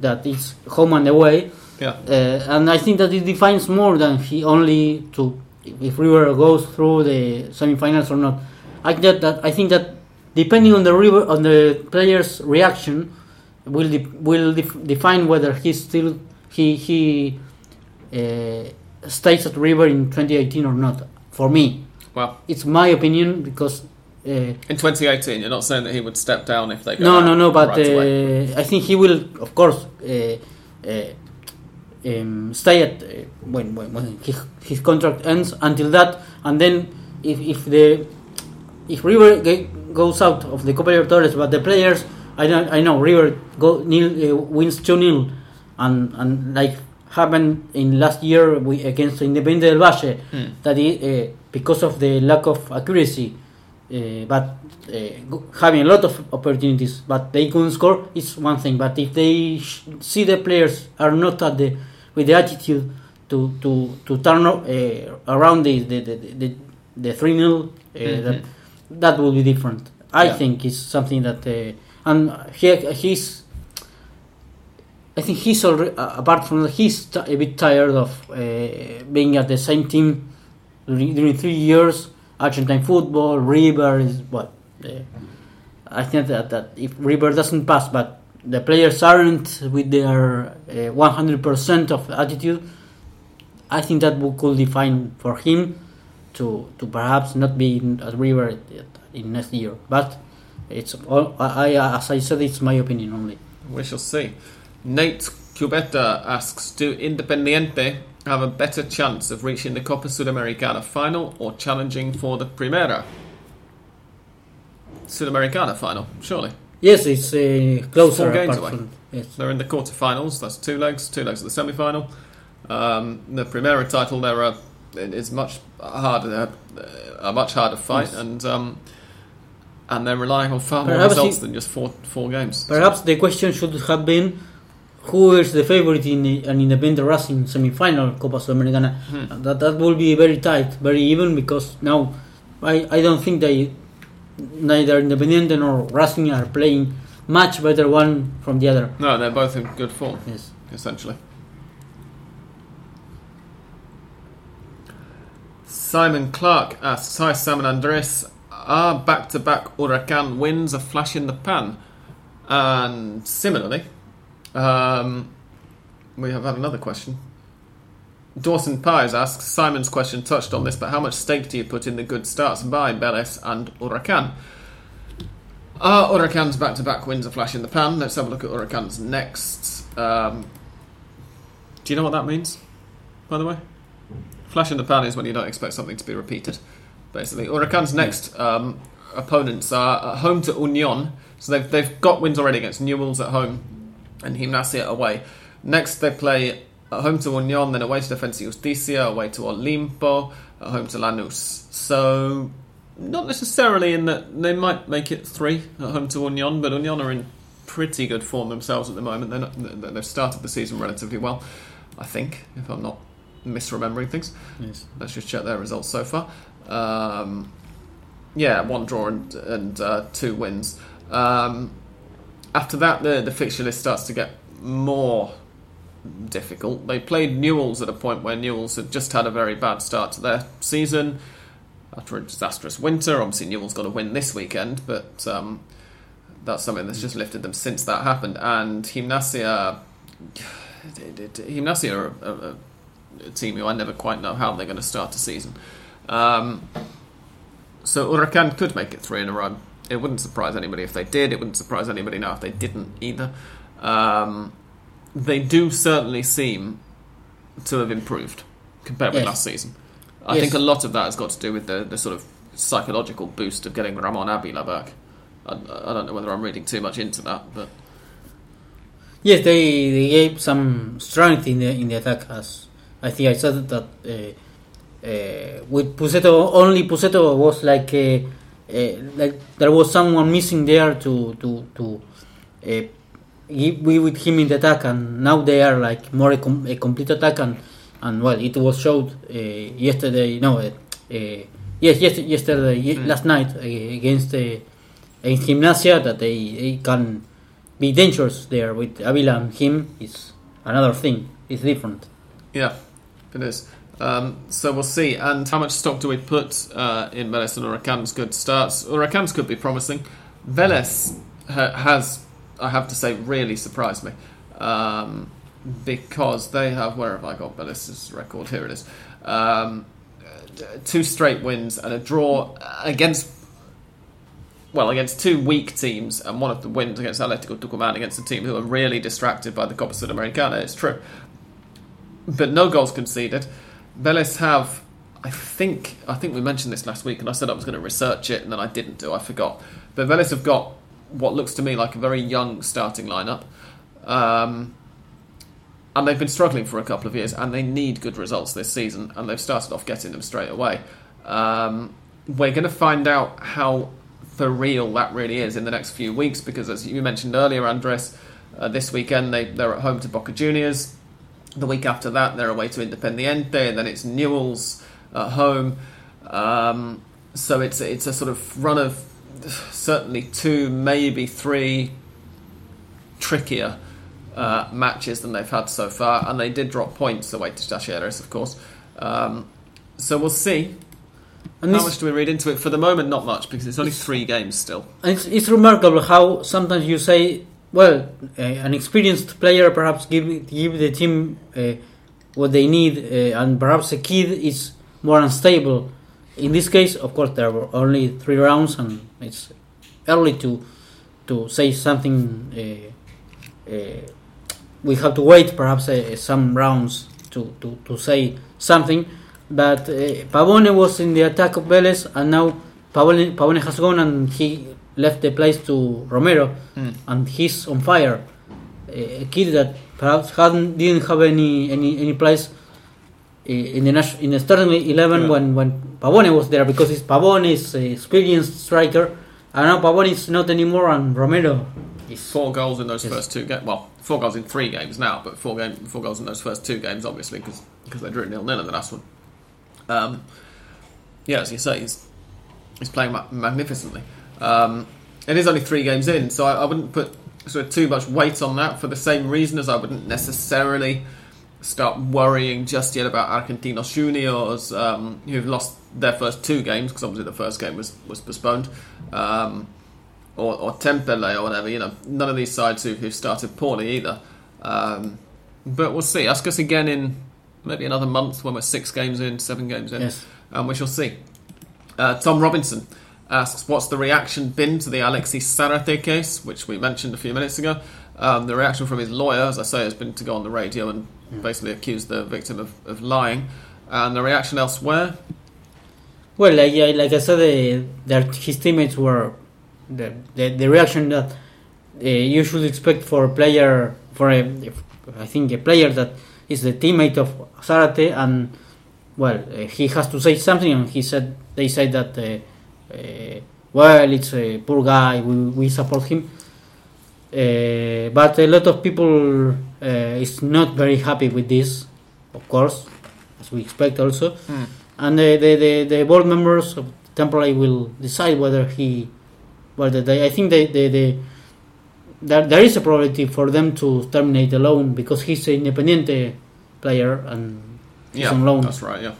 S2: that is home and away,
S1: yeah.
S2: uh, and I think that it defines more than he only to if River goes through the semifinals or not. I think that, that I think that depending on the river on the player's reaction will de- will def- define whether he still he he uh, stays at River in 2018 or not. For me,
S1: Well,
S2: it's my opinion because. Uh,
S1: in 2018, you're not saying that he would step down if they go
S2: no, no, no. But
S1: right
S2: uh, I think he will, of course, uh, uh, um, stay at uh, when, when, when his, his contract ends. Until that, and then if, if the if River goes out of the Copa Libertadores, but the players, I know, I know River go nil, uh, wins two 0 and and like happened in last year we, against Independiente del Valle,
S1: Hmm.
S2: that uh, because of the lack of accuracy, uh, but uh, having a lot of opportunities, but they couldn't score is one thing. But if they sh- see the players are not at the with the attitude to to to turn uh, around the the the, the, the three 0 uh,
S1: Mhm.
S2: that that will be different. I
S1: Yeah.
S2: think it's something that uh, and he he's. I think he's already, apart from that, he's t- a bit tired of uh, being at the same team during, during three years. Argentine football, River is what. Uh, I think that, that if River doesn't pass, but the players aren't with their uh, 100% of attitude, I think that could define for him to to perhaps not be at River in next year. But it's all, I, I as I said, it's my opinion only.
S1: We shall see. Nate Cubeta asks Do Independiente have a better chance of reaching the Copa Sudamericana final or challenging for the Primera? Sudamericana final, surely.
S2: Yes, it's uh, closer.
S1: Four games away.
S2: from- yes.
S1: They're in the quarterfinals, that's two legs, two legs of the semi final. Um, the Primera title, there are, is much harder, uh, a much harder fight,
S2: Yes.
S1: and um, and they're relying on far more
S2: Perhaps
S1: results than just four four games.
S2: Perhaps the question should have been who is the favorite in the, an Independent Racing semi-final Copa Sudamericana.
S1: Hmm.
S2: That that will be very tight, very even because now I, I don't think they neither Independiente nor Racing are playing much better one from the other.
S1: No, they're both in good form.
S2: Yes.
S1: essentially. Simon Clark asks, Hi Simon and Andres, are back to back Huracan wins a flash in the pan? And similarly, um, we have had another question. Dawson Pies asks, Simon's question touched on this, but how much stake do you put in the good starts by Vélez and Huracan? Are Huracan's back to back wins a flash in the pan? Let's have a look at Huracan's next. Um, do you know what that means, by the way? Flash in the pan is when you don't expect something to be repeated, basically. Huracan's next um, opponents are home to Union, so they've, they've got wins already against Newells at home and Gimnasia away. Next, they play at home to Union, then away to Defensa Justicia, away to Olimpo, at home to Lanús. So, not necessarily in that they might make it three at home to Union, but Union are in pretty good form themselves at the moment. They're not, they've started the season relatively well, I think, if I'm not misremembering things.
S2: Yes.
S1: Let's just check their results so far. Um, yeah, one draw and, and uh, two wins. Um, after that, the, the fixture list starts to get more difficult. They played Newells at a point where Newells had just had a very bad start to their season after a disastrous winter. Obviously, Newell's got to win this weekend, but um, that's something that's just lifted them since that happened. And Gimnasia, Gimnasia are a, a, a team who I never quite know how they're going to start the season. Um, so Huracan could make it three in a row. It wouldn't surprise anybody if they did. It wouldn't surprise anybody now if they didn't either. Um, they do certainly seem to have improved compared with
S2: Yes.
S1: last season. I
S2: Yes.
S1: think a lot of that has got to do with the, the sort of psychological boost of getting Ramon Abila back. I, I don't know whether I'm reading too much into that, but
S2: Yes, they, they gave some strength in the in the attack. As I think I said that uh, uh, with Pussetto only Pussetto was like uh, like there was someone missing there to to to uh, be with him in the attack, and now they are like more a, com- a complete attack, and and well, it was showed uh, yesterday. No, uh, uh, yes, yes, yesterday, ye-
S1: Mm.
S2: last night against uh, against Gimnasia that they, they can be dangerous there with Abila and him is another thing. It's different.
S1: yeah, it is. Um, so we'll see. And how much stock do we put uh, in Vélez and Huracan's good starts? Huracan's could be promising. Vélez ha- has, I have to say, really surprised me. Um, because they have where have I got Vélez's record? Here it is. Um, two straight wins and a draw against well against two weak teams and one of the wins against Atletico Tucumán against a team who are really distracted by the Copa Sudamericana. It's true, but no goals conceded. Vélez have, I think, I think we mentioned this last week, and I said I was going to research it, and then I didn't do. I forgot. But Vélez have got what looks to me like a very young starting lineup. Um, and they've been struggling for a couple of years, and they need good results this season, and they've started off getting them straight away. Um, we're going to find out how for real that really is in the next few weeks, because as you mentioned earlier, Andres, uh, this weekend they, they're at home to Boca Juniors. The week after that, they're away to Independiente, and then it's Newell's at home. Um, so it's it's a sort of run of certainly two, maybe three trickier uh, matches than they've had so far, and they did drop points away to Talleres, of course. Um, so we'll see.
S2: And
S1: How much do we read into it? For the moment, not much because it's only three games still.
S2: It's, it's remarkable how sometimes you say, well, uh, an experienced player perhaps give give the team uh, what they need, uh, and perhaps a kid is more unstable. In this case, of course, there were only three rounds, and it's early to to say something. Uh, uh, we have to wait, perhaps, uh, some rounds to, to, to say something. But Pavone was in the attack of Vélez, and now Pavone, Pavone has gone and he left the place to Romero,
S1: Mm.
S2: and he's on fire. A a kid that perhaps hadn't didn't have any any, any place uh, in the nation, in the starting eleven
S1: Yeah.
S2: when when Pavone was there because it's Pavone is an experienced striker, and now Pavone is not anymore, and Romero is
S1: Four goals in those
S2: Yes.
S1: first two games. Well, four goals in three games now, but four game, four goals in those first two games, obviously, because because they drew nil nil in the last one. Um, yeah, as you say, he's he's playing magnificently. Um, it is only three games in, so I, I wouldn't put sort of too much weight on that for the same reason as I wouldn't necessarily start worrying just yet about Argentinos Juniors, um, who've lost their first two games because obviously the first game was was postponed. Um, or, or Temperley or whatever. You know, none of these sides who, who've started poorly either. Um, but we'll see. Ask us again in maybe another month when we're six games in, seven games in,
S2: Yes.
S1: and we shall see. Uh, Tom Robinson asks, "What's the reaction been to the Alexis Zarate case, which we mentioned a few minutes ago?" Um, the reaction from his lawyer, as I say, has been to go on the radio and basically accuse the victim of, of lying. And the reaction elsewhere,
S2: Well, like, yeah, like I said, that his teammates were the the, the reaction that uh, you should expect for a player for a I think a player that is the teammate of Zarate and well uh, he has to say something and he said they said that uh, well it's a poor guy we, we support him uh, but a lot of people uh, is not very happy with this of course as we expect also and the, the, the, the board members of Temperley will decide whether he, whether they, I think they, they, they there, there is a probability for them to terminate the loan because he's an independent player and he's
S1: yeah,
S2: on loan.
S1: that's right, yeah.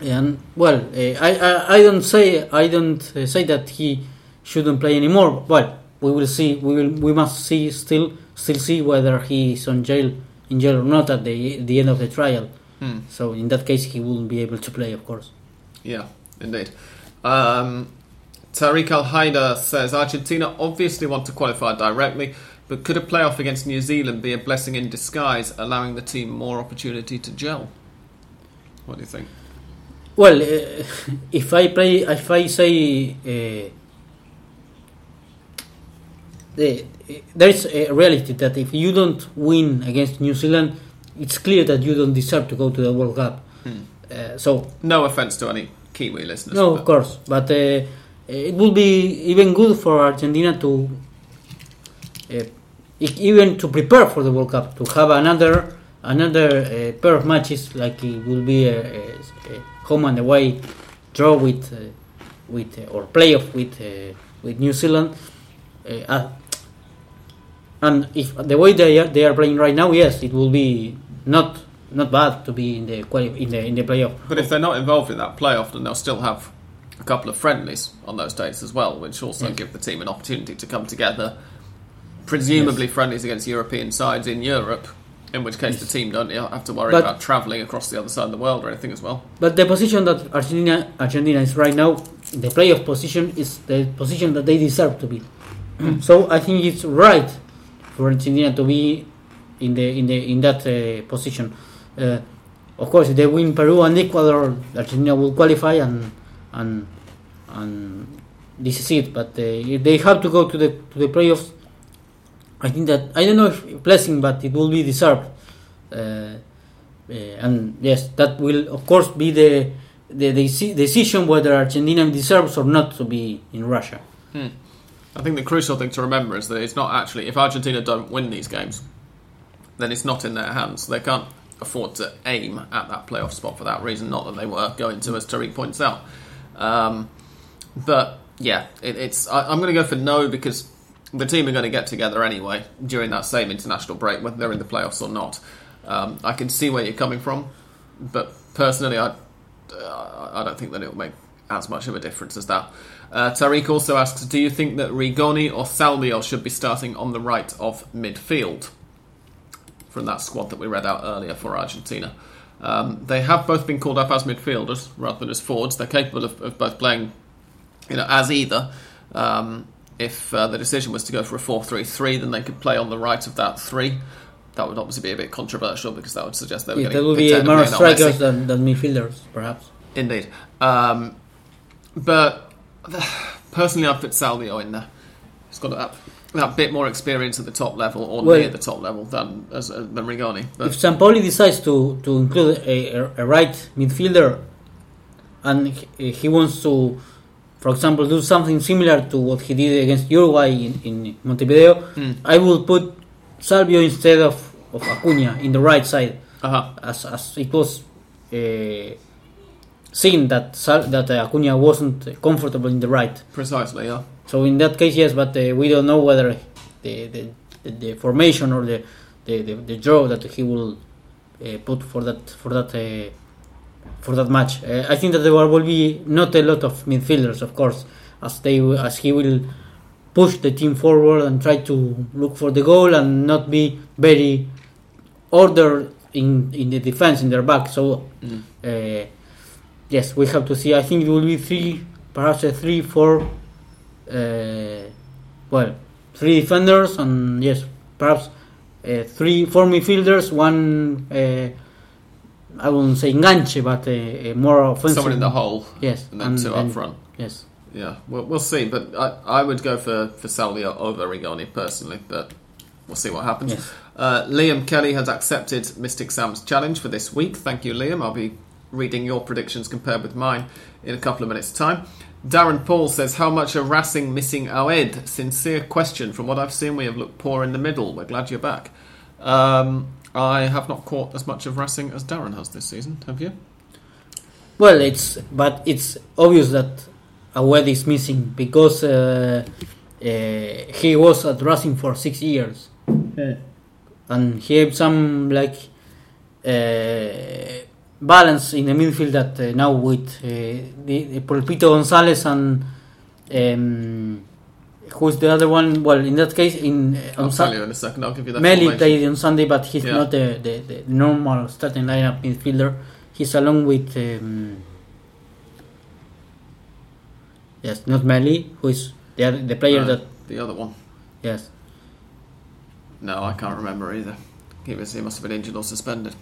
S2: And well, uh, I, I I don't say I don't uh, say that he shouldn't play anymore. Well, we will see. We will we must see still still see whether he is on jail in jail or not at the the end of the trial.
S1: Hmm.
S2: So in that case, he wouldn't be able to play, of course.
S1: Yeah, indeed. Um, Tariq Al Haida says Argentina obviously want to qualify directly, but could a playoff against New Zealand be a blessing in disguise, allowing the team more opportunity to gel? What do you think?
S2: Well, uh, if I play, if I say uh, the, there is a reality that if you don't win against New Zealand, it's clear that you don't deserve to go to the World Cup. Uh, so
S1: No offense to any Kiwi listeners.
S2: no,
S1: but-
S2: of course, but uh, it would be even good for Argentina to even to prepare for the World Cup to have another another uh, pair of matches like it will be a, a, a home and away draw with uh, with uh, or playoff with uh, with New Zealand. Uh, uh, and if the way they are, they are playing right now, yes, it will be not not bad to be in the quali- in the in the playoff.
S1: But if they're not involved in that playoff, then they'll still have a couple of friendlies on those dates as well, which also
S2: Yes.
S1: give the team an opportunity to come together. Presumably, friendlies against European sides in Europe In which case, the team don't have to worry
S2: But-
S1: about travelling across the other side of the world or anything as well.
S2: But the position that Argentina Argentina is right now, the playoff position is the position that they deserve to be. so I think it's right for Argentina to be in the in the in that uh, position. Uh, of course, if they win Peru and Ecuador, Argentina will qualify and and and this is it. But uh, they have to go to the to the playoffs, I think that I don't know if blessing, but it will be deserved. Uh, uh, and yes, that will of course be the the, the deci- decision whether Argentina deserves or not to be in Russia.
S1: Hmm. I think the crucial thing to remember is that it's not actually if Argentina don't win these games, then it's not in their hands. They can't afford to aim at that playoff spot for that reason. Not that they were going to, as Tariq points out. Um, but yeah, it, it's I, I'm going to go for no because the team are going to get together anyway during that same international break, whether they're in the playoffs or not. Um, I can see where you're coming from, but personally, I uh, I don't think that it will make as much of a difference as that. Uh, Tariq also asks, do you think that Rigoni or Salvio should be starting on the right of midfield from that squad that we read out earlier for Argentina? Um, they have both been called up as midfielders rather than as forwards. They're capable of, of both playing, you know, as either. Um, if uh, the decision was to go for a 4-3-3, then they could play on the right of that three. That would obviously be a bit controversial because that would suggest they were
S2: Yeah, that will be more
S1: playing on Messi.
S2: strikers than, than midfielders, perhaps.
S1: Indeed. Um, but personally, I'd put Salvio in there. He's got that, that bit more experience at the top level or
S2: Well-
S1: near the top level than as, uh, than Rigoni. But
S2: If Sampaoli decides to, to include a, a, a right midfielder and he, he wants to, for example, do something similar to what he did against Uruguay in, in Montevideo,
S1: Hmm.
S2: I will put Salvio instead of, of Acuna in the right side.
S1: uh-huh.
S2: as, as it was uh, seen that Sal- that uh, Acuna wasn't comfortable in the right.
S1: precisely, yeah.
S2: So in that case, yes, but uh, we don't know whether the the, the, the formation or the the, the, the draw that he will uh, put for that for that uh, for that match. Uh, I think that there will be not a lot of midfielders, of course, as they as he will push the team forward and try to look for the goal and not be very ordered in in the defense in their back. So
S1: Mm.
S2: uh, yes, we have to see. I think it will be three, perhaps a three, four. Uh, well, three defenders and yes, perhaps uh, three, four midfielders. One, uh, I wouldn't say enganche, but a more offensive.
S1: Someone in the hole
S2: Yes,
S1: and then two up front.
S2: Yes.
S1: Yeah, we'll, we'll see. But I, I would go for, for Salvio over Rigoni personally, but we'll see what happens.
S2: Yes.
S1: Uh, Liam Kelly has accepted Mystic Sam's challenge for this week. Thank you, Liam. I'll be reading your predictions compared with mine in a couple of minutes' time. Darren Paul says, How much are Racing missing Aued? Sincere question. From what I've seen, we have looked poor in the middle. We're glad you're back. Um, I have not caught as much of Racing as Darren has this season. Have you?
S2: Well, it's but it's obvious that Aued is missing because uh, uh, he was at Racing for six years, and he had some like uh, balance in the midfield that uh, now with uh, the, the Pulpito Gonzalez and um, who's the other one? Well, in that case, in uh, on
S1: tell
S2: Sun-
S1: you in a second. I'll give you that Meli
S2: played on Sunday, but he's
S1: Yeah.
S2: not the, the, the normal starting lineup midfielder. He's along with um, yes, not Meli, who is the other, the player
S1: Uh,
S2: that
S1: the other one.
S2: yes.
S1: No, I can't remember either. He, was, he must have been injured or suspended.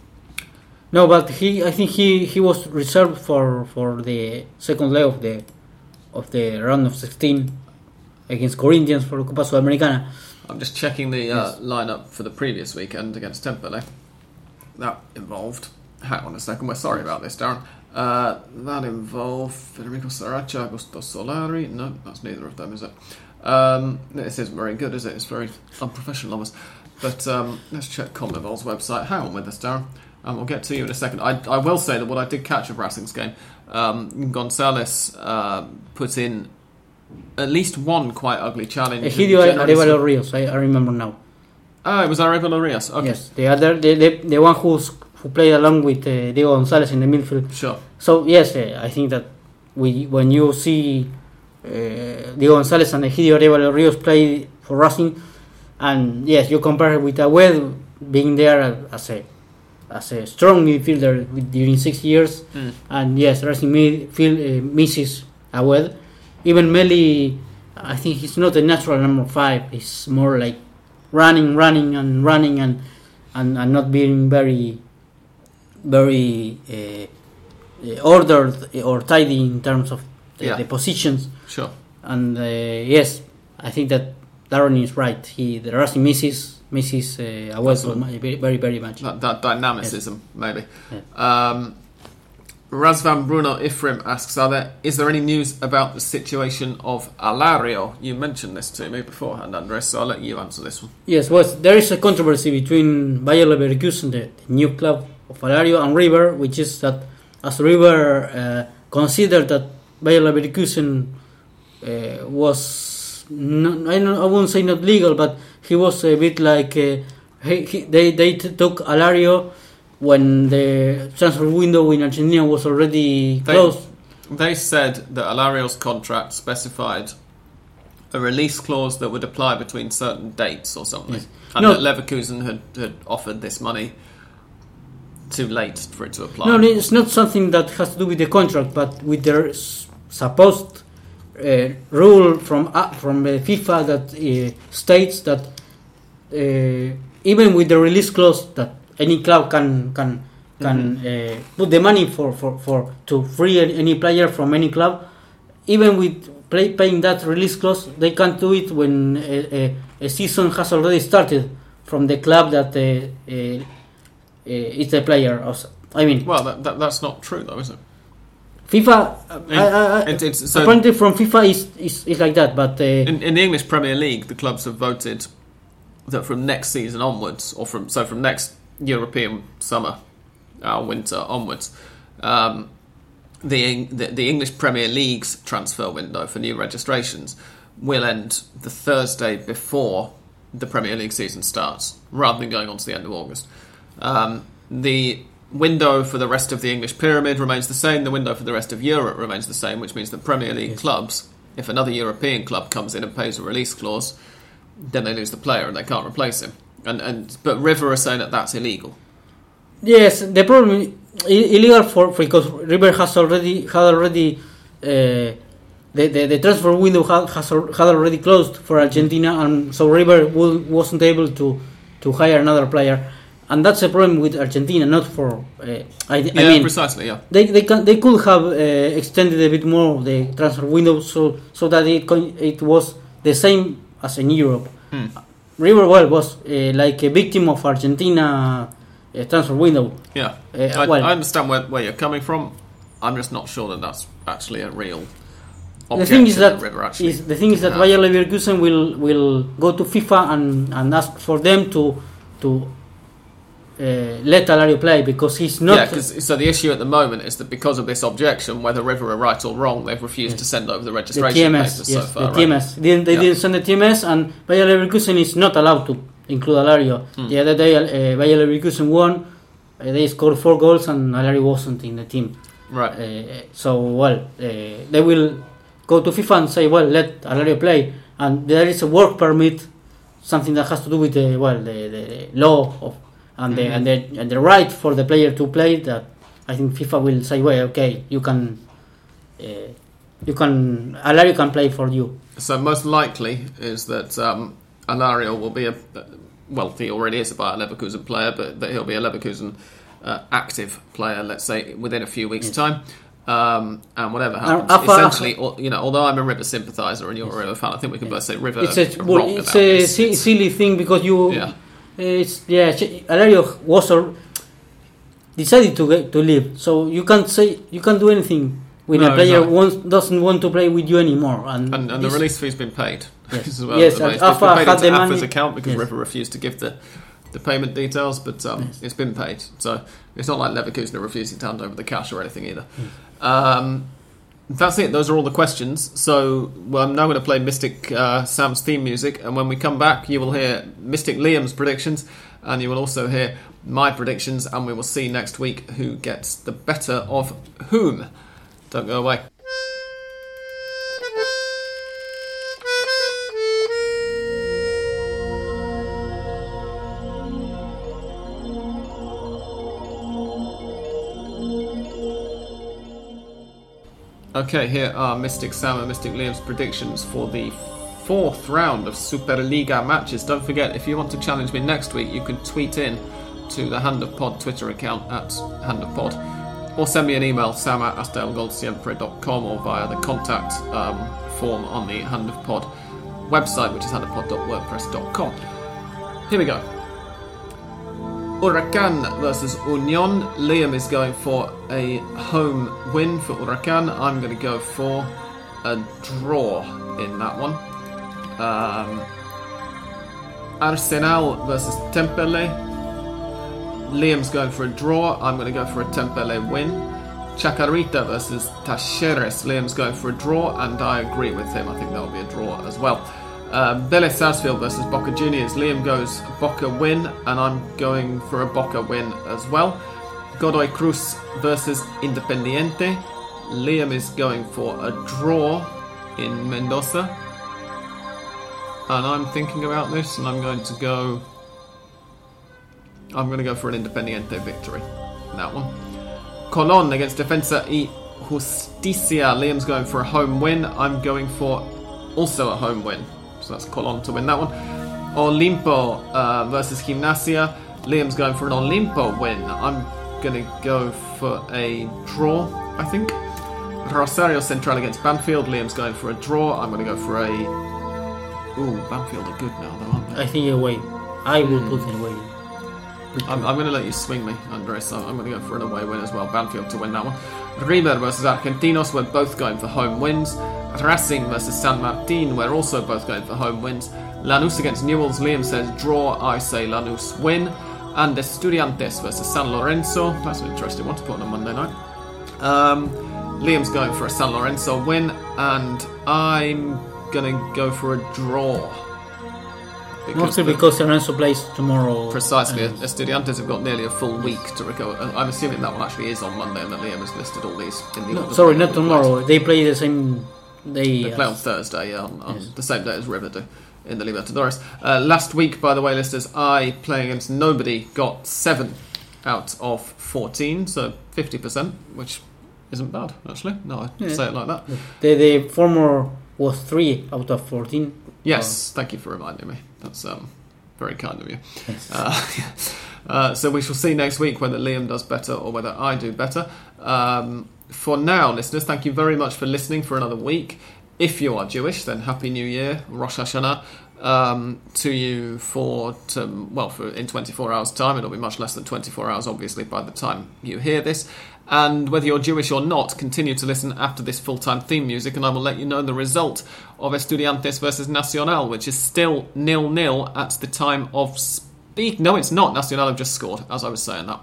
S2: No, but he I think he, he was reserved for, for the second leg of the of the round of sixteen against Corinthians for the Copa Sudamericana.
S1: I'm just checking the uh,
S2: Yes.
S1: lineup for the previous weekend against Temperley. That involved. Hang on a second. We're sorry about this, Darren. Uh, that involved Federico Saracha, Augusto Solari. No, that's neither of them, is it? Um, this isn't very good, is it? It's very unprofessional of us. But um, let's check Conmebol's website. Hang on with us, Darren. Um, I'll get to you in a second. I, I will say that what I did catch of Racing's game, um, Gonzalez uh, put in at least one quite ugly challenge.
S2: Egidio Arevalo Rios, I, I remember now.
S1: Ah, it was Arevalo Rios. Okay,
S2: Yes, the other the, the, the one who's who played along with uh, Diego Gonzalez in the midfield.
S1: sure.
S2: So yes, uh, I think that we when you see uh, Diego Gonzalez and Egidio Arevalo Rios play for Racing, and yes, you compare it with Aued, being there as a as a strong midfielder with, during six years.
S1: Mm.
S2: And yes, Racing midfield uh, misses Aued. Even Meli, I think he's not a natural number five. He's more like running, running, and running, and and, and not being very, very uh, ordered or tidy in terms of the,
S1: Yeah.
S2: the positions.
S1: Sure.
S2: And uh, yes, I think that Darren is right. He the Racing misses misses uh,
S1: Aued
S2: very, very much.
S1: That, that dynamicism, maybe. Um, Razvan Bruno Ifrim asks, "Are there is there any news about the situation of Alario? You mentioned this to me beforehand, Andres. So I'll let you answer this one.
S2: Yes, well, there is a controversy between Bayer Leverkusen, the, the new club of Alario, and River, which is that as River uh, considered that Bayer Leverkusen uh, was, no, I, I won't say not legal, but he was a bit like uh, he, he, they they took Alario when the transfer window in Argentina was already
S1: They-
S2: closed.
S1: They said that Alario's contract specified a release clause that would apply between certain dates or something,
S2: Yes.
S1: and
S2: No.
S1: that Leverkusen had, had offered this money too late for it to apply.
S2: No, it's not something that has to do with the contract, but with the s- supposed uh, rule from uh, from uh, FIFA that uh, states that uh, even with the release clause that any club can can can uh, put the money for, for, for to free any- player from any club, even with play, paying that release clause, they can't do it when a, a, a season has already started from the club that uh, uh, uh, is the player. Also. I mean,
S1: Well, that, that, that's not true, though, is it?
S2: FIFA. uh, I, I, I,
S1: it's- so-
S2: apparently, from FIFA is, is, is like that, but uh,
S1: In, in the English Premier League, the clubs have voted that from next season onwards, or from so from next European summer, uh, winter onwards, um, the, the the English Premier League's transfer window for new registrations will end the Thursday before the Premier League season starts, rather than going on to the end of August. Um, the window for the rest of the English pyramid remains the same. The window for the rest of Europe remains the same, which means that Premier League clubs, if another European club comes in and pays a release clause, then they lose the player and they can't replace him. And and but River are saying that that's illegal.
S2: yes, the problem is illegal for because River has already had already uh, the, the the transfer window had, has had already closed for Argentina, and so River will, wasn't able to to hire another player, and that's a problem with Argentina, not for uh, I, I mean.
S1: precisely. Yeah,
S2: They, they can they could have uh, extended a bit more the transfer window so so that it it was the same as in Europe.
S1: Hmm.
S2: River well was uh, like a victim of Argentina uh, transfer window.
S1: yeah.
S2: Uh,
S1: I,
S2: well-
S1: I understand where, where you're coming from. I'm just not sure that that's actually a real.
S2: The thing is that
S1: River actually.
S2: is the thing is that. Bayer Leverkusen will will go to FIFA and, and ask for them to to uh, let Alario play because he's not.
S1: yeah, 'cause- so the issue at the moment is that because of this objection, whether River are right or wrong, they've refused to send over the registration the
S2: TMS,
S1: papers
S2: yes,
S1: so far.
S2: the
S1: right?
S2: TMS. They, didn't- they
S1: Yeah.
S2: didn't send the TMS, and Bayer Leverkusen is not allowed to include Alario.
S1: Hmm.
S2: The other day, uh, Bayer Leverkusen won. Uh, they scored four goals, and Alario wasn't in the team.
S1: Right.
S2: Uh, so, well, uh, they will go to FIFA and say, well, let Alario play. And there is a work permit, something that has to do with the well, the, the law of and the
S1: Mhm.
S2: and the and the right for the player to play. That I think FIFA will say, well, okay, you can. Uh, you can Alario can play for you.
S1: So most likely is that um, Alario will be a well, he already is a Bayer Leverkusen player, but that he'll be a Leverkusen uh, active player. Let's say within a few weeks' time. Um, and whatever happens,
S2: Afa-
S1: essentially, al- you know, although I'm a River sympathizer and you're a River fan, I think we can both say River.
S2: it's a well, it's a si- silly thing because you
S1: yeah,
S2: It's yeah. Alario was al- decided to get, to leave, so you can't say you can't do anything when
S1: No,
S2: a player
S1: exactly.
S2: wants, doesn't want to play with you anymore. And,
S1: and, and the release fee's been paid.
S2: Yes.
S1: as well.
S2: Yes,
S1: It's
S2: and
S1: been
S2: Afa
S1: paid
S2: had
S1: into
S2: the
S1: Afa's
S2: money-
S1: account because
S2: Yes.
S1: River refused to give the the payment details, but um,
S2: Yes.
S1: it's been paid. So it's not like Leverkusen are refusing to hand over the cash or anything either.
S2: Hmm.
S1: Um, that's it. Those are all the questions. So well, I'm now going to play Mystic uh, Sam's theme music, and when we come back, you will hear Mystic Liam's predictions, and you will also hear my predictions, and we will see next week who gets the better of whom. Don't go away. Okay, here are Mystic Sam and Mystic Liam's predictions for the fourth round of Superliga matches. Don't forget, if you want to challenge me next week, you can tweet in to the Hand of Pod Twitter account at Hand of Pod, or send me an email, sam at hastaelgolsiempre.com, or via the contact um, form on the Hand of Pod website, which is handofpod.wordpress.com. Here we go. Huracan versus Union. Liam is going for a home win for Huracan. I'm going to go for a draw in that one. Um, Arsenal versus Temperley. Liam's going for a draw. I'm going to go for a Temperley win. Chacarita versus Talleres. Liam's going for a draw, and I agree with him. I think that'll be a draw as well. Um, Sarsfield versus Boca Juniors. Liam goes Boca win, and I'm going for a Boca win as well. Godoy Cruz versus Independiente. Liam is going for a draw in Mendoza. And I'm thinking about this, and I'm going to go. I'm going to go for an Independiente victory. That one. Colon against Defensa y Justicia. Liam's going for a home win. I'm going for also a home win. So that's Colon to win that one. Olimpo uh, versus Gimnasia. Liam's going for an Olimpo win. I'm going to go for a draw, I think. Rosario Central against Banfield. Liam's going for a draw. I'm going to go for a. Ooh, Banfield are good now, though, aren't they?
S2: I think away. I will put it away.
S1: I'm, I'm going to let you swing me, Andres. I'm, I'm going to go for an away win as well. Banfield to win that one. River versus Argentinos. We're both going for home wins. Racing versus San Martin. We're also both going for home wins. Lanús against Newells. Liam says draw. I say Lanús win. And Estudiantes versus San Lorenzo. That's an interesting one to put on a Monday night. Um, Liam's going for a San Lorenzo win, and I'm gonna go for a draw.
S2: Mostly
S1: the-
S2: because Lorenzo plays tomorrow.
S1: Precisely, Estudiantes have got nearly a full week to recover. I'm assuming that one actually is on Monday, and that Liam has listed all these in the
S2: No, sorry, not tomorrow. They play the same day.
S1: They play on Thursday, yeah, on, on
S2: Yes.
S1: the same day as River do in the Libertadores. Uh, last week, by the way, listeners, I playing against nobody got seven out of fourteen, so fifty percent, which isn't bad actually. No, I
S2: Yeah.
S1: say it like that.
S2: The, the former was 3 out of 14.
S1: Yes, thank you for reminding me. That's um, very kind of you.
S2: Yes.
S1: Uh, uh, so we shall see next week whether Liam does better or whether I do better. Um, for now, listeners, thank you very much for listening for another week. If you are Jewish, then Happy New Year, Rosh Hashanah, um, to you for to, well for in 24 hours time. It'll be much less than 24 hours, obviously, by the time you hear this. And whether you're Jewish or not, continue to listen after this full-time theme music, and I will let you know the result of Estudiantes versus Nacional, which is still nil-nil at the time of speak. No, it's not. Nacional have just scored, as I was saying that.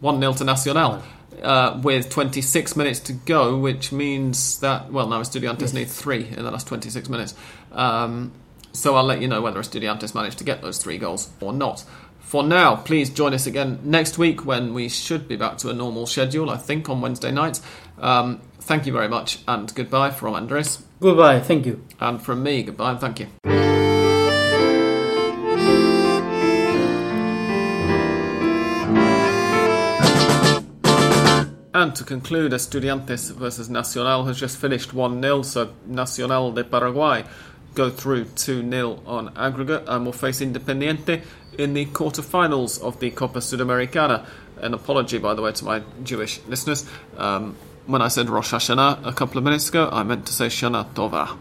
S1: 1 0 to Nacional. Uh, with 26 minutes to go, which means that, well, now Estudiantes need three in the last 26 minutes. Um, so I'll let you know whether Estudiantes managed to get those three goals or not. For now, please join us again next week when we should be back to a normal schedule, I think, on Wednesday night. Um, thank you very much, and goodbye from Andres.
S2: Goodbye. Thank you.
S1: And from me, goodbye and thank you. And to conclude, Estudiantes versus Nacional has just finished 1 0, so Nacional de Paraguay go through 2 0 on aggregate and will face Independiente in the quarterfinals of the Copa Sudamericana. An apology, by the way, to my Jewish listeners. Um, when I said Rosh Hashanah a couple of minutes ago, I meant to say Shana Tova.